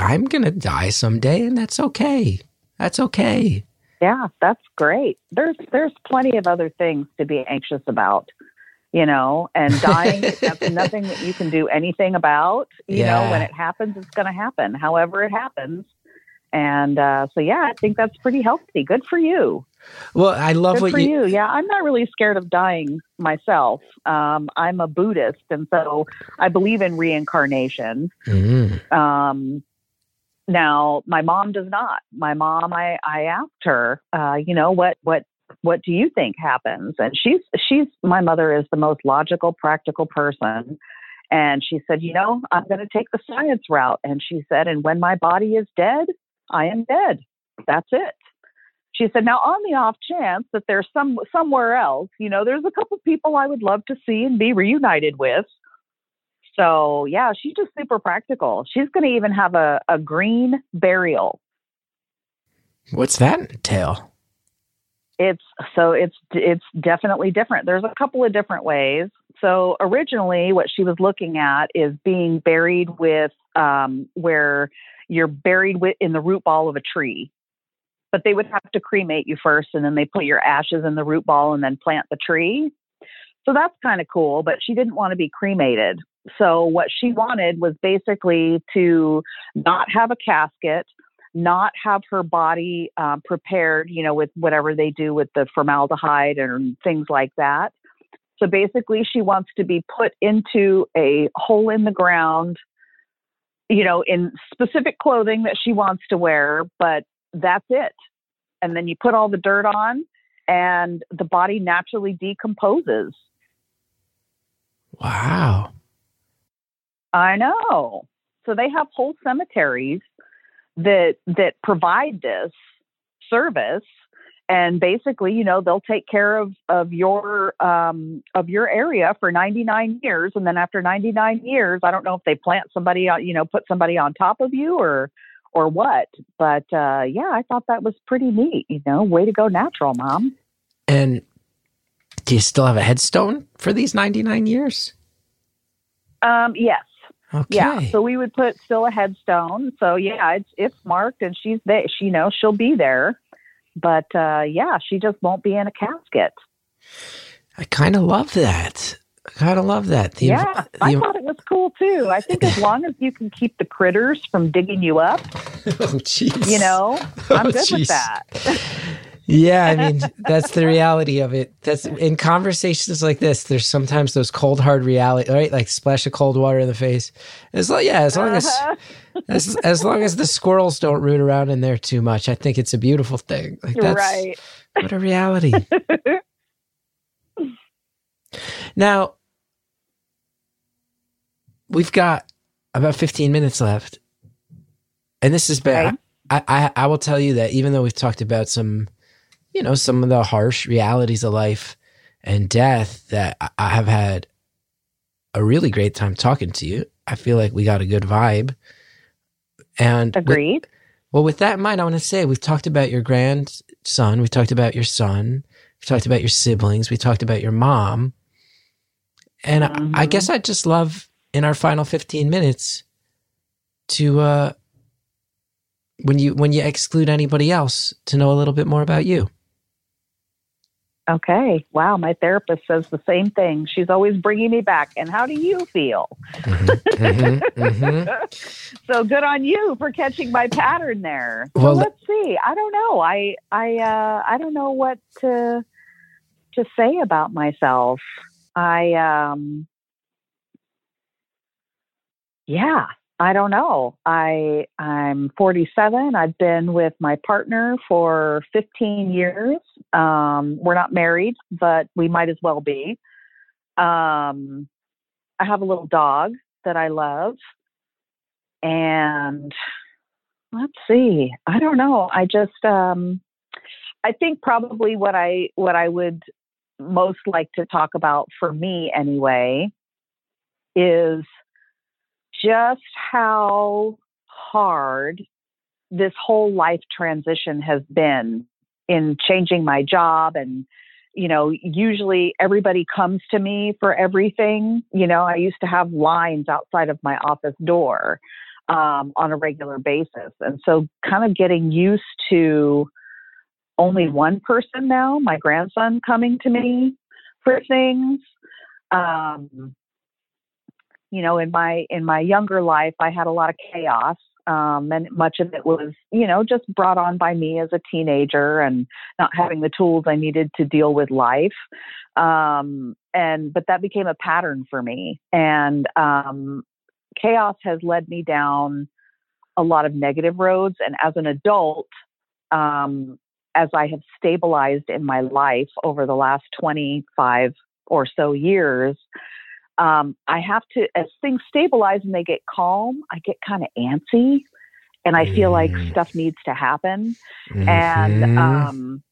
I'm going to die someday, and that's okay. That's okay. Yeah, that's great. There's there's plenty of other things to be anxious about, you know, and dying that's nothing that you can do anything about. You Yeah. know, when it happens, it's going to happen. However, it happens. And uh, so, yeah, I think that's pretty healthy. Good for you. Well, I love Good what for you. you. Yeah, I'm not really scared of dying myself. Um, I'm a Buddhist, and so I believe in reincarnation. Mm. Um, now, my mom does not. My mom, I, I asked her, uh, you know, what, what, what do you think happens? And she's, she's, my mother is the most logical, practical person. And she said, you know, I'm going to take the science route. And she said, and when my body is dead, I am dead. That's it. She said, now on the off chance that there's some somewhere else, you know, there's a couple of people I would love to see and be reunited with. So yeah, she's just super practical. She's going to even have a, a green burial. What's that entail? It's so it's it's definitely different. There's a couple of different ways. So originally, what she was looking at is being buried with um, where you're buried with in the root ball of a tree. But they would have to cremate you first, and then they put your ashes in the root ball and then plant the tree. So that's kind of cool. But she didn't want to be cremated. So what she wanted was basically to not have a casket, not have her body um, prepared, you know, with whatever they do with the formaldehyde and things like that. So basically, she wants to be put into a hole in the ground, you know, in specific clothing that she wants to wear, but that's it. And then you put all the dirt on, and the body naturally decomposes. Wow. I know. So they have whole cemeteries that that provide this service and basically, you know, they'll take care of of your um of your area for 99 years and then after 99 years, I don't know if they plant somebody on, you know, put somebody on top of you or or what. But uh yeah, I thought that was pretty neat, you know. Way to go natural, mom. And do you still have a headstone for these 99 years? Um yes. Okay. Yeah, so we would put still a headstone. So yeah, it's it's marked, and she's there. She knows she'll be there, but uh, yeah, she just won't be in a casket. I kind of love that. I kind of love that. The, yeah, I thought it was cool too. I think as long as you can keep the critters from digging you up, oh, jeez. you know, I'm Oh, good jeez. with that. Yeah, I mean, that's the reality of it. That's in conversations like this. There's sometimes those cold, hard reality, right? Like splash of cold water in the face. As long, yeah, as long as, Uh-huh. as as long as the squirrels don't root around in there too much, I think it's a beautiful thing. Like that's right. what a reality. now, we've got about 15 minutes left, and this is bad. I, I I will tell you that even though we've talked about some, you know, some of the harsh realities of life and death, that I- have had a really great time talking to you. I feel like we got a good vibe. And with- Agreed. well, with that in mind, I want to say we've talked about your grandson, we talked about your son, we talked about your siblings, we talked about your mom. And I, I Mhm. guess I'd just love in our final 15 minutes to uh when you when you exclude anybody else to know a little bit more about you. Okay. Wow. My therapist says the same thing. She's always bringing me back. And how do you feel? Mhm, mhm. so good on you for catching my pattern there. Well, so let's see. I don't know. I I uh, I don't know what to to say about myself. I um yeah, I don't know. I I'm 47. I've been with my partner for 15 years. Um, we're not married, but we might as well be. Um, I have a little dog that I love, and let's see. I don't know. I just um, I think probably what I what I would most like to talk about for me anyway is just how hard this whole life transition has been in changing my job and you know usually everybody comes to me for everything. You know i used to have lines outside of my office door um, on a regular basis. And so kind of getting used to only one person now my grandson coming to me for things um, you know in my in my younger life i had a lot of chaos um, and much of it was you know just brought on by me as a teenager and not having the tools i needed to deal with life. Um, and but that became a pattern for me. And um, chaos has led me down a lot of negative roads. And as an adult um, as i have stabilized in my life over the last 25 or so years um, I have to, as things stabilize and they get calm, I get kind of antsy and I feel like Mm. stuff needs to happen. Mhm. And um,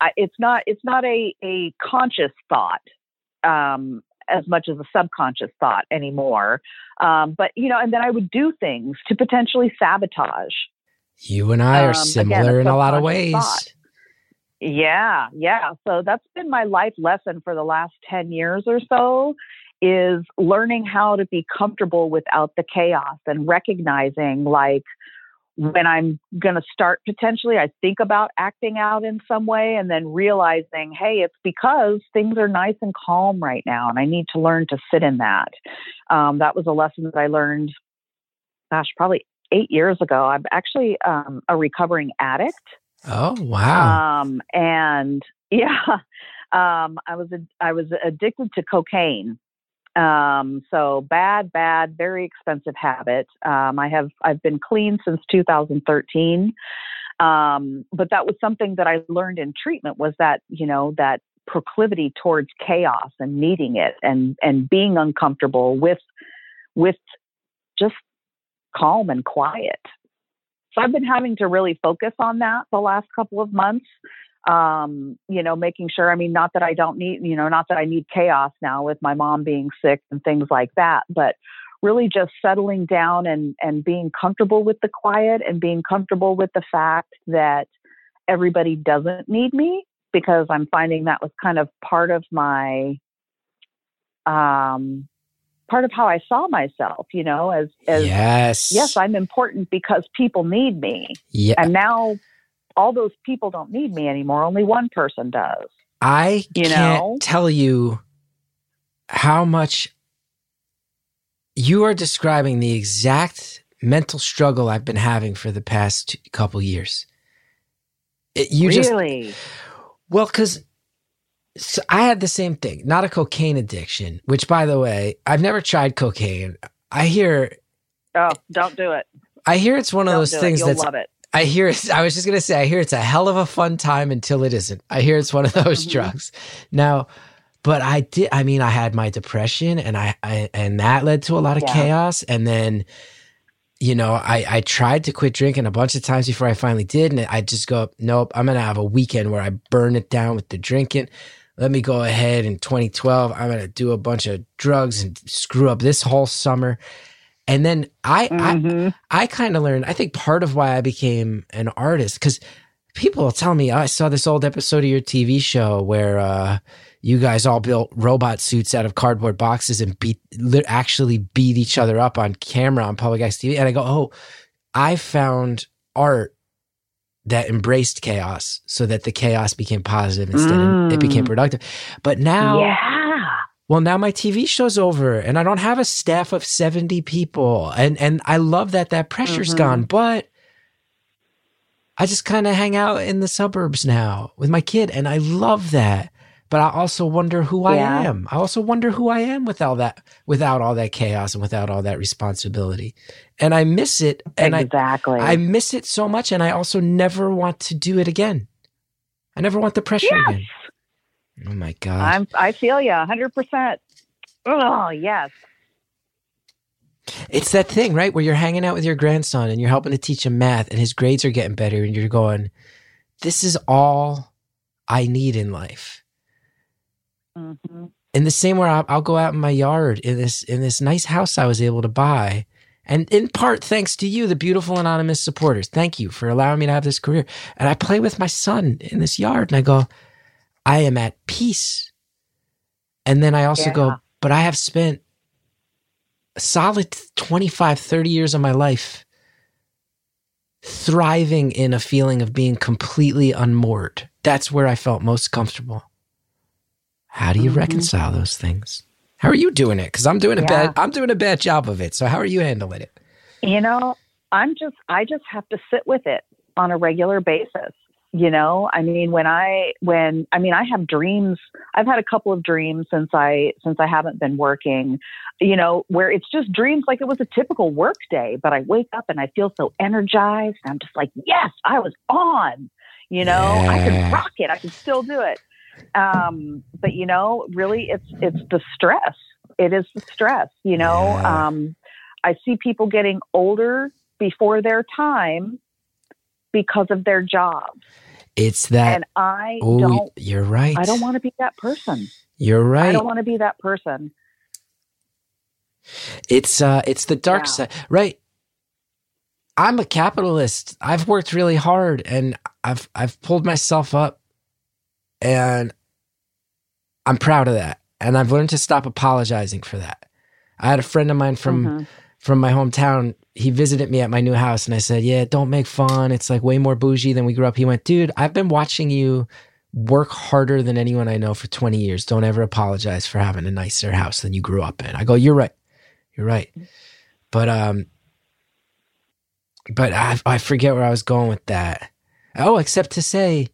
I, it's not, it's not a, a conscious thought um, as much as a subconscious thought anymore. Um, but, you know, and then I would do things to potentially sabotage. you and I are um, again, similar a in a lot of ways. thought. Yeah, yeah. So that's been my life lesson for the last 10 years or so is learning how to be comfortable without the chaos and recognizing like when I'm going to start potentially, I think about acting out in some way and then realizing, hey, it's because things are nice and calm right now and I need to learn to sit in that. Um, that was a lesson that I learned, gosh, probably eight years ago. I'm actually um, a recovering addict. Oh wow! Um, and yeah, um, I was I was addicted to cocaine. Um, so bad, bad, very expensive habit. Um, I have I've been clean since 2013. Um, but that was something that I learned in treatment was that you know that proclivity towards chaos and needing it and and being uncomfortable with with just calm and quiet. So I've been having to really focus on that the last couple of months. Um, you know, making sure, I mean, not that I don't need, you know, not that I need chaos now with my mom being sick and things like that, but really just settling down and, and being comfortable with the quiet and being comfortable with the fact that everybody doesn't need me because I'm finding that was kind of part of my, um, part of how I saw myself, you know, as, as yes, yes, I'm important because people need me. yeah. And now all those people don't need me anymore. Only one person does. I you can't know? tell you how much you are describing the exact mental struggle I've been having for the past couple years. It- you just really? well, because so I had the same thing, not a cocaine addiction. Which, by the way, I've never tried cocaine. I hear, Oh, don't do it. I hear it's one of Don't those things it. That's love it. I hear it's, I was just going to say, I hear it's a hell of a fun time until it isn't. I hear it's one of those Mhm. drugs. Now, but I did, I mean, I had my depression and I, I and that led to a lot of Yeah. chaos. And then, you know, I, I tried to quit drinking a bunch of times before I finally did. And I just go, nope, I'm going to have a weekend where I burn it down with the drinking. Let me go ahead in 2012. I'm going to do a bunch of drugs and screw up this whole summer. And then I, I, Mhm. I kind of learned, I think part of why I became an artist, because people will tell me, "Oh, I saw this old episode of your TV show where uh, you guys all built robot suits out of cardboard boxes and beat, actually beat each other up on camera on Public access TV. And I go, oh, I found art that embraced chaos so that the chaos became positive instead of it became Mm. productive. But now, yeah. Well, now my TV show's over and I don't have a staff of 70 people. And and I love that that pressure's Mhm. gone, but I just kind of hang out in the suburbs now with my kid and I love that. But I also wonder who I am. I also wonder who I am without that without all that chaos and without all that responsibility. And I miss it and exactly. I I miss it so much and I also never want to do it again. I never want the pressure yes. again. Oh my god. I'm, I feel you 100%. Oh, yes. It's that thing, right? Where you're hanging out with your grandson and you're helping to teach him math and his grades are getting better and you're going, this is all I need in life. hmm in the same way I'll, I'll go out in my yard in this in this nice house I was able to buy, and in part thanks to you, the beautiful anonymous supporters. Thank you for allowing me to have this career. And I play with my son in this yard, and I go, I am at peace. And then I also Yeah. go, but I have spent a solid 25, 30 years of my life thriving in a feeling of being completely unmoored. That's where I felt most comfortable. How do you Mhm. reconcile those things? How are you doing it? Because I'm doing a Yeah. bad I'm doing a bad job of it. So how are you handling it? You know, I'm just I just have to sit with it on a regular basis. You know, I mean when I when I mean I have dreams. I've had a couple of dreams since I since I haven't been working, you know, where it's just dreams like it was a typical work day, but I wake up and I feel so energized. I'm just like, "Yes, I was on." You know, I can rock it. I can still do it. Um, but you know, really it's it's the stress. It is the stress, you know. Yeah. Um I see people getting older before their time because of their jobs. It's that and I oh don't you're right. I don't want to be that person. You're right. I don't want to be that person. It's uh it's the dark Yeah. side. Right. I'm a capitalist. I've worked really hard and I've I've pulled myself up and I'm proud of that. And I've learned to stop apologizing for that. I had a friend of mine from Mhm. from my hometown. He visited me at my new house and I said, Yeah, don't make fun. It's like way more bougie than we grew up. He went, Dude, I've been watching you work harder than anyone I know for 20 years. Don't ever apologize for having a nicer house than you grew up in. I go, You're right. You're right. But um but I I forget where I was going with that. Oh, except to say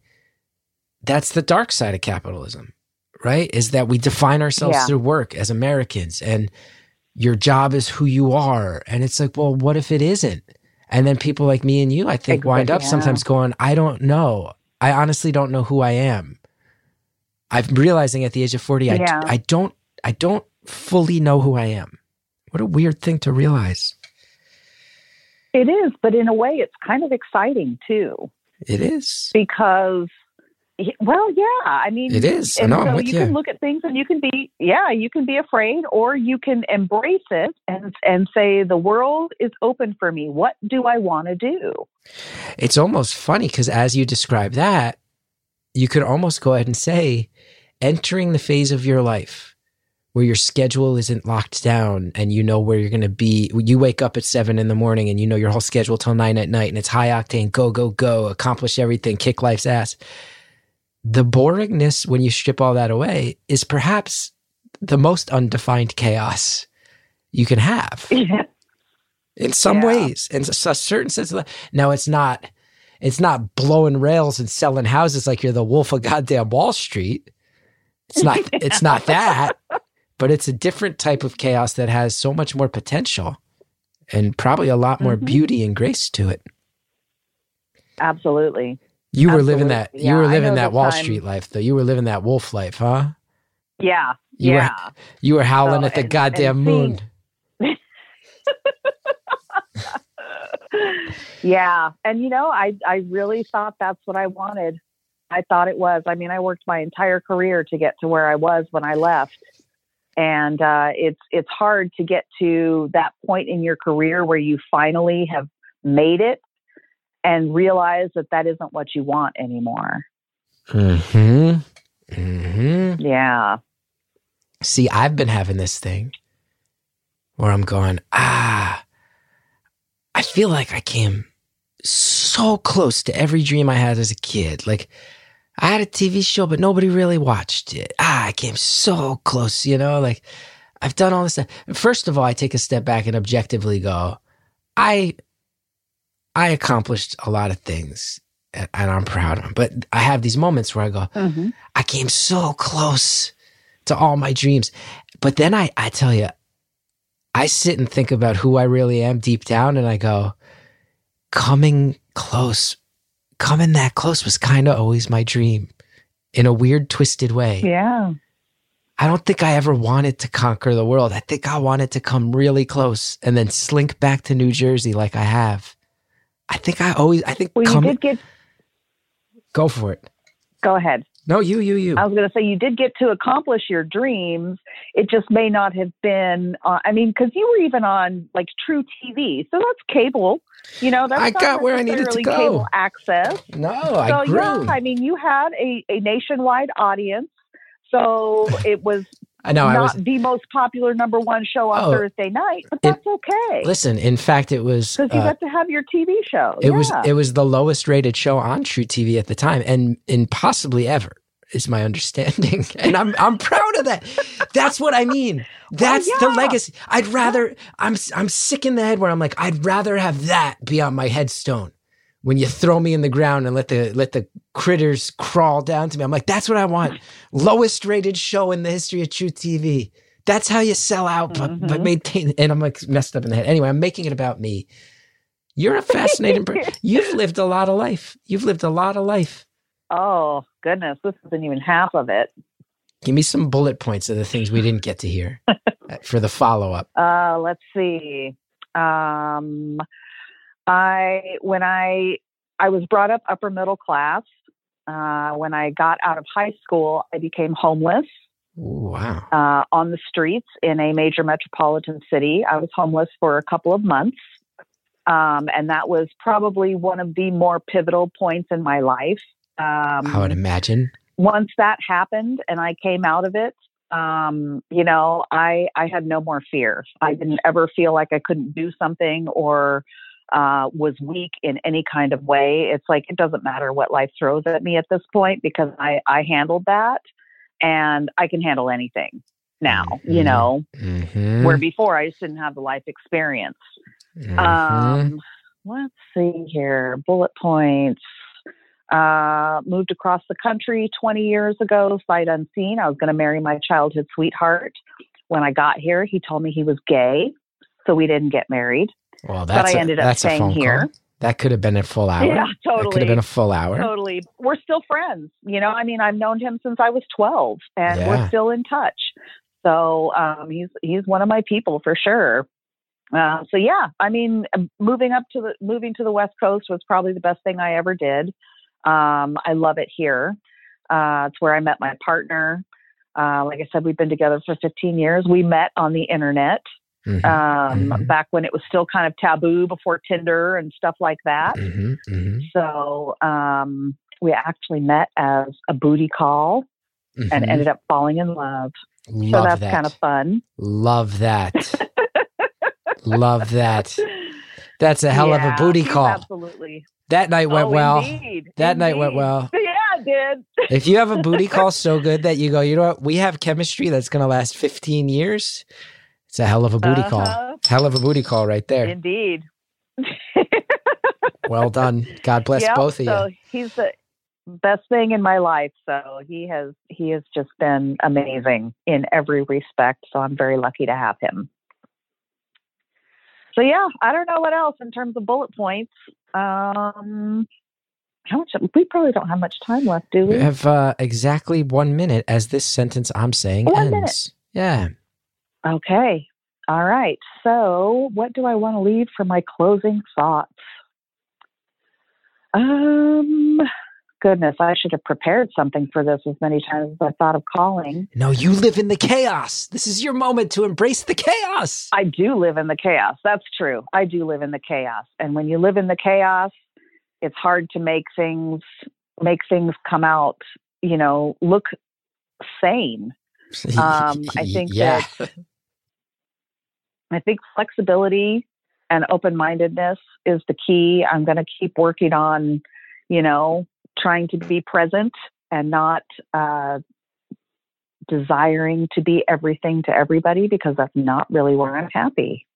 that's the dark side of capitalism, right? Is that we define ourselves Yeah. through work as Americans and your job is who you are. And it's like, well, what if it isn't? And then people like me and you, I think, wind up yeah. sometimes going, I don't know. I honestly don't know who I am. I'm realizing at the age of 40, I, Yeah. I don't I don't fully know who I am. What a weird thing to realize. It is, but in a way it's kind of exciting too It is. because well, yeah, I mean It is. I And know, so you you. can look at things and you can be yeah, you can be afraid or you can embrace it and and say the world is open for me. What do I want to do? It's almost funny because as you describe that, you could almost go ahead and say entering the phase of your life where your schedule isn't locked down and you know where you're going to be. You wake up at seven in the morning and you know your whole schedule till nine at night and it's high octane, go, go, go, accomplish everything, kick life's ass. The boringness when you strip all that away is perhaps the most undefined chaos you can have in some Yeah. ways in a certain sense of the, now it's not it's not blowing rails and selling houses like you're the wolf of goddamn wall street it's not it's not that but it's a different type of chaos that has so much more potential and probably a lot more Mhm. beauty and grace to it Absolutely. You were living that Absolutely. you Yeah, were living that wall time- street life though you were living that wolf life huh Yeah. you yeah. were you were howling So, at the and- goddamn and moon yeah. And you know, I I really thought that's what I wanted. I thought it was. I mean, I worked my entire career to get to where I was when I left. And uh, it's it's hard to get to that point in your career where you finally have made it and realize that that isn't what you want anymore. mm-hmm mm-hmm Yeah. See, I've been having this thing where I'm going, ah, I feel like I came so close to every dream I had as a kid. Like, I had a TV show, but nobody really watched it. Ah, I came so close, you know? Like, I've done all this stuff. First of all, I take a step back and objectively go, I, I accomplished a lot of things and, and I'm proud of them. But I have these moments where I go, hmm I came so close to all my dreams. But then I, I tell you, I sit and think about who I really am deep down and I go, coming close, coming that close was kind of always my dream in a weird, twisted way. Yeah. I don't think I ever wanted to conquer the world. I think I wanted to come really close and then slink back to New Jersey like I have. I think I always, I think Well, you did get. go for it. Go ahead. No, you, you, you. I was going to say you did get to accomplish your dreams. It just may not have been. Uh, I mean, because you were even on like True TV, so that's cable. You know, that's I not got where I needed to go. Cable access. no, So I grew. yeah, I mean, you had a, a nationwide audience. So it was I know. I not was. the most popular number one show on Oh, Thursday night, but it- that's okay Listen, in fact, it was. because you uh, got to have your TV show. It was it was the lowest rated show on truTV at the time, and and possibly ever is my understanding, and I'm I'm proud of that. That's what I mean. That's the Oh, yeah. legacy. I'd rather I'm I'm sick in the head where I'm like I'd rather have that be on my headstone when you throw me in the ground and let the let the critters crawl down to me. I'm like that's what I want. Lowest rated show in the history of truTV. That's how you sell out, but, but Mhm. maintain. And I'm like messed up in the head. Anyway, I'm making it about me. You're a fascinating person. You've lived a lot of life. You've lived a lot of life. oh goodness, this isn't even half of it. Give me some bullet points of the things we didn't get to hear uh, for the follow up. Uh, let's see. Um, I when I I was brought up upper middle class. Uh, when I got out of high school, I became homeless Wow. uh, on the streets in a major metropolitan city. I was homeless for a couple of months. Um, and that was probably one of the more pivotal points in my life. Um, I would imagine. once that happened and I came out of it, um, you know, I I had no more fear. I didn't ever feel like I couldn't do something or uh, was weak in any kind of way. It's like it doesn't matter what life throws at me at this point because I I handled that and I can handle anything now. You Mhm. know, Mm-hmm. where before I just didn't have the life experience. Mhm. Um, let's see here. Bullet points. Uh, moved across the country 20 years ago, sight unseen. I was going to marry my childhood sweetheart. When I got here, he told me he was gay, so we didn't get married. Well, that's I a- ended up that's a staying phone here. Call. That could have been a full hour. Yeah, totally. That could have been a full hour. Totally. We're still friends. You know, I mean, I've known him since I was 12 and Yeah. we're still in touch. So, um, he's, he's one of my people for sure. Uh, so yeah, I mean, moving up to the, moving to the West coast was probably the best thing I ever did. Um, I love it here. Uh, it's where I met my partner. Uh, like I said, we've been together for 15 years. We met on the internet Mhm. um, Mhm. back when it was still kind of taboo before Tinder and stuff like that. Mhm, mhm, So um, we actually met as a booty call and mhm. ended up falling in love. Love so that's that. kind of fun. Love that. Love that. That's a hell of a booty call. Absolutely. That night went Oh, well. Indeed. That night went well. Yeah, it did. If you have a booty call so good that you go, you know what, we have chemistry that's going to last 15 years, it's a hell of a booty call. Uh-huh. Hell of a booty call right there. Indeed. Well done. God bless Yep, both of so you. he's the best thing in my life. So he has he has just been amazing in every respect. So I'm very lucky to have him. So yeah, I don't know what else in terms of bullet points. Um, how much? We probably don't have much time left, do We we? have uh, exactly one minute as this sentence I'm saying One ends. Yeah. Okay. All right. So, what do I want to leave for my closing thoughts? Um, goodness, I should have prepared something for this as many times as I thought of calling. No, you live in the chaos. This is your moment to embrace the chaos. I do live in the chaos. That's true. I do live in the chaos. And when you live in the chaos, it's hard to make things make things come out, you know, look sane. Um, I think yeah. I think flexibility and open mindedness is the key. I'm going to keep working on, you know, trying to be present and not uh, desiring to be everything to everybody because that's not really where I'm happy.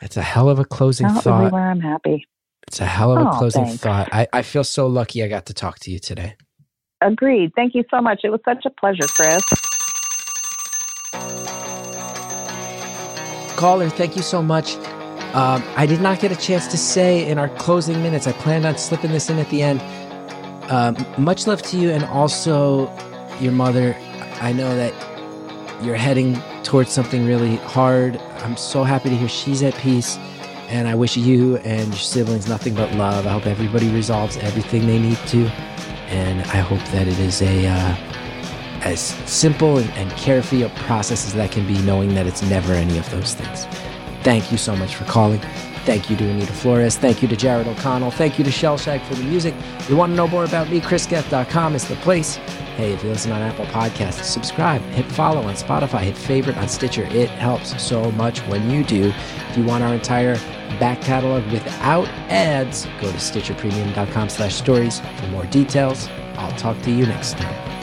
That's a hell of a closing Not really where I'm happy. It's a hell of a Oh, closing thanks. thought. I, I feel so lucky I got to talk to you today. Agreed. Thank you so much. It was such a pleasure, Chris. Caller, thank you so much. Um, I did not get a chance to say in our closing minutes. I planned on slipping this in at the end. Um, much love to you and also your mother. I know that you're heading towards something really hard. I'm so happy to hear she's at peace. And I wish you and your siblings nothing but love. I hope everybody resolves everything they need to. and I hope that it is a uh, as simple and, carefree a process as that can be, knowing that it's never any of those things. Thank you so much for calling. Thank you to Anita Flores. Thank you to Jared O'Connell. Thank you to Shellshag for the music. If You want to know more about me? ChrisGeth.com is the place. Hey, if you listen on Apple Podcasts, subscribe, hit follow on Spotify, hit favorite on Stitcher. It helps so much when you do. If you want our entire back catalog without ads, go to stitcherpremium.com slash stories for more details. I'll talk to you next time.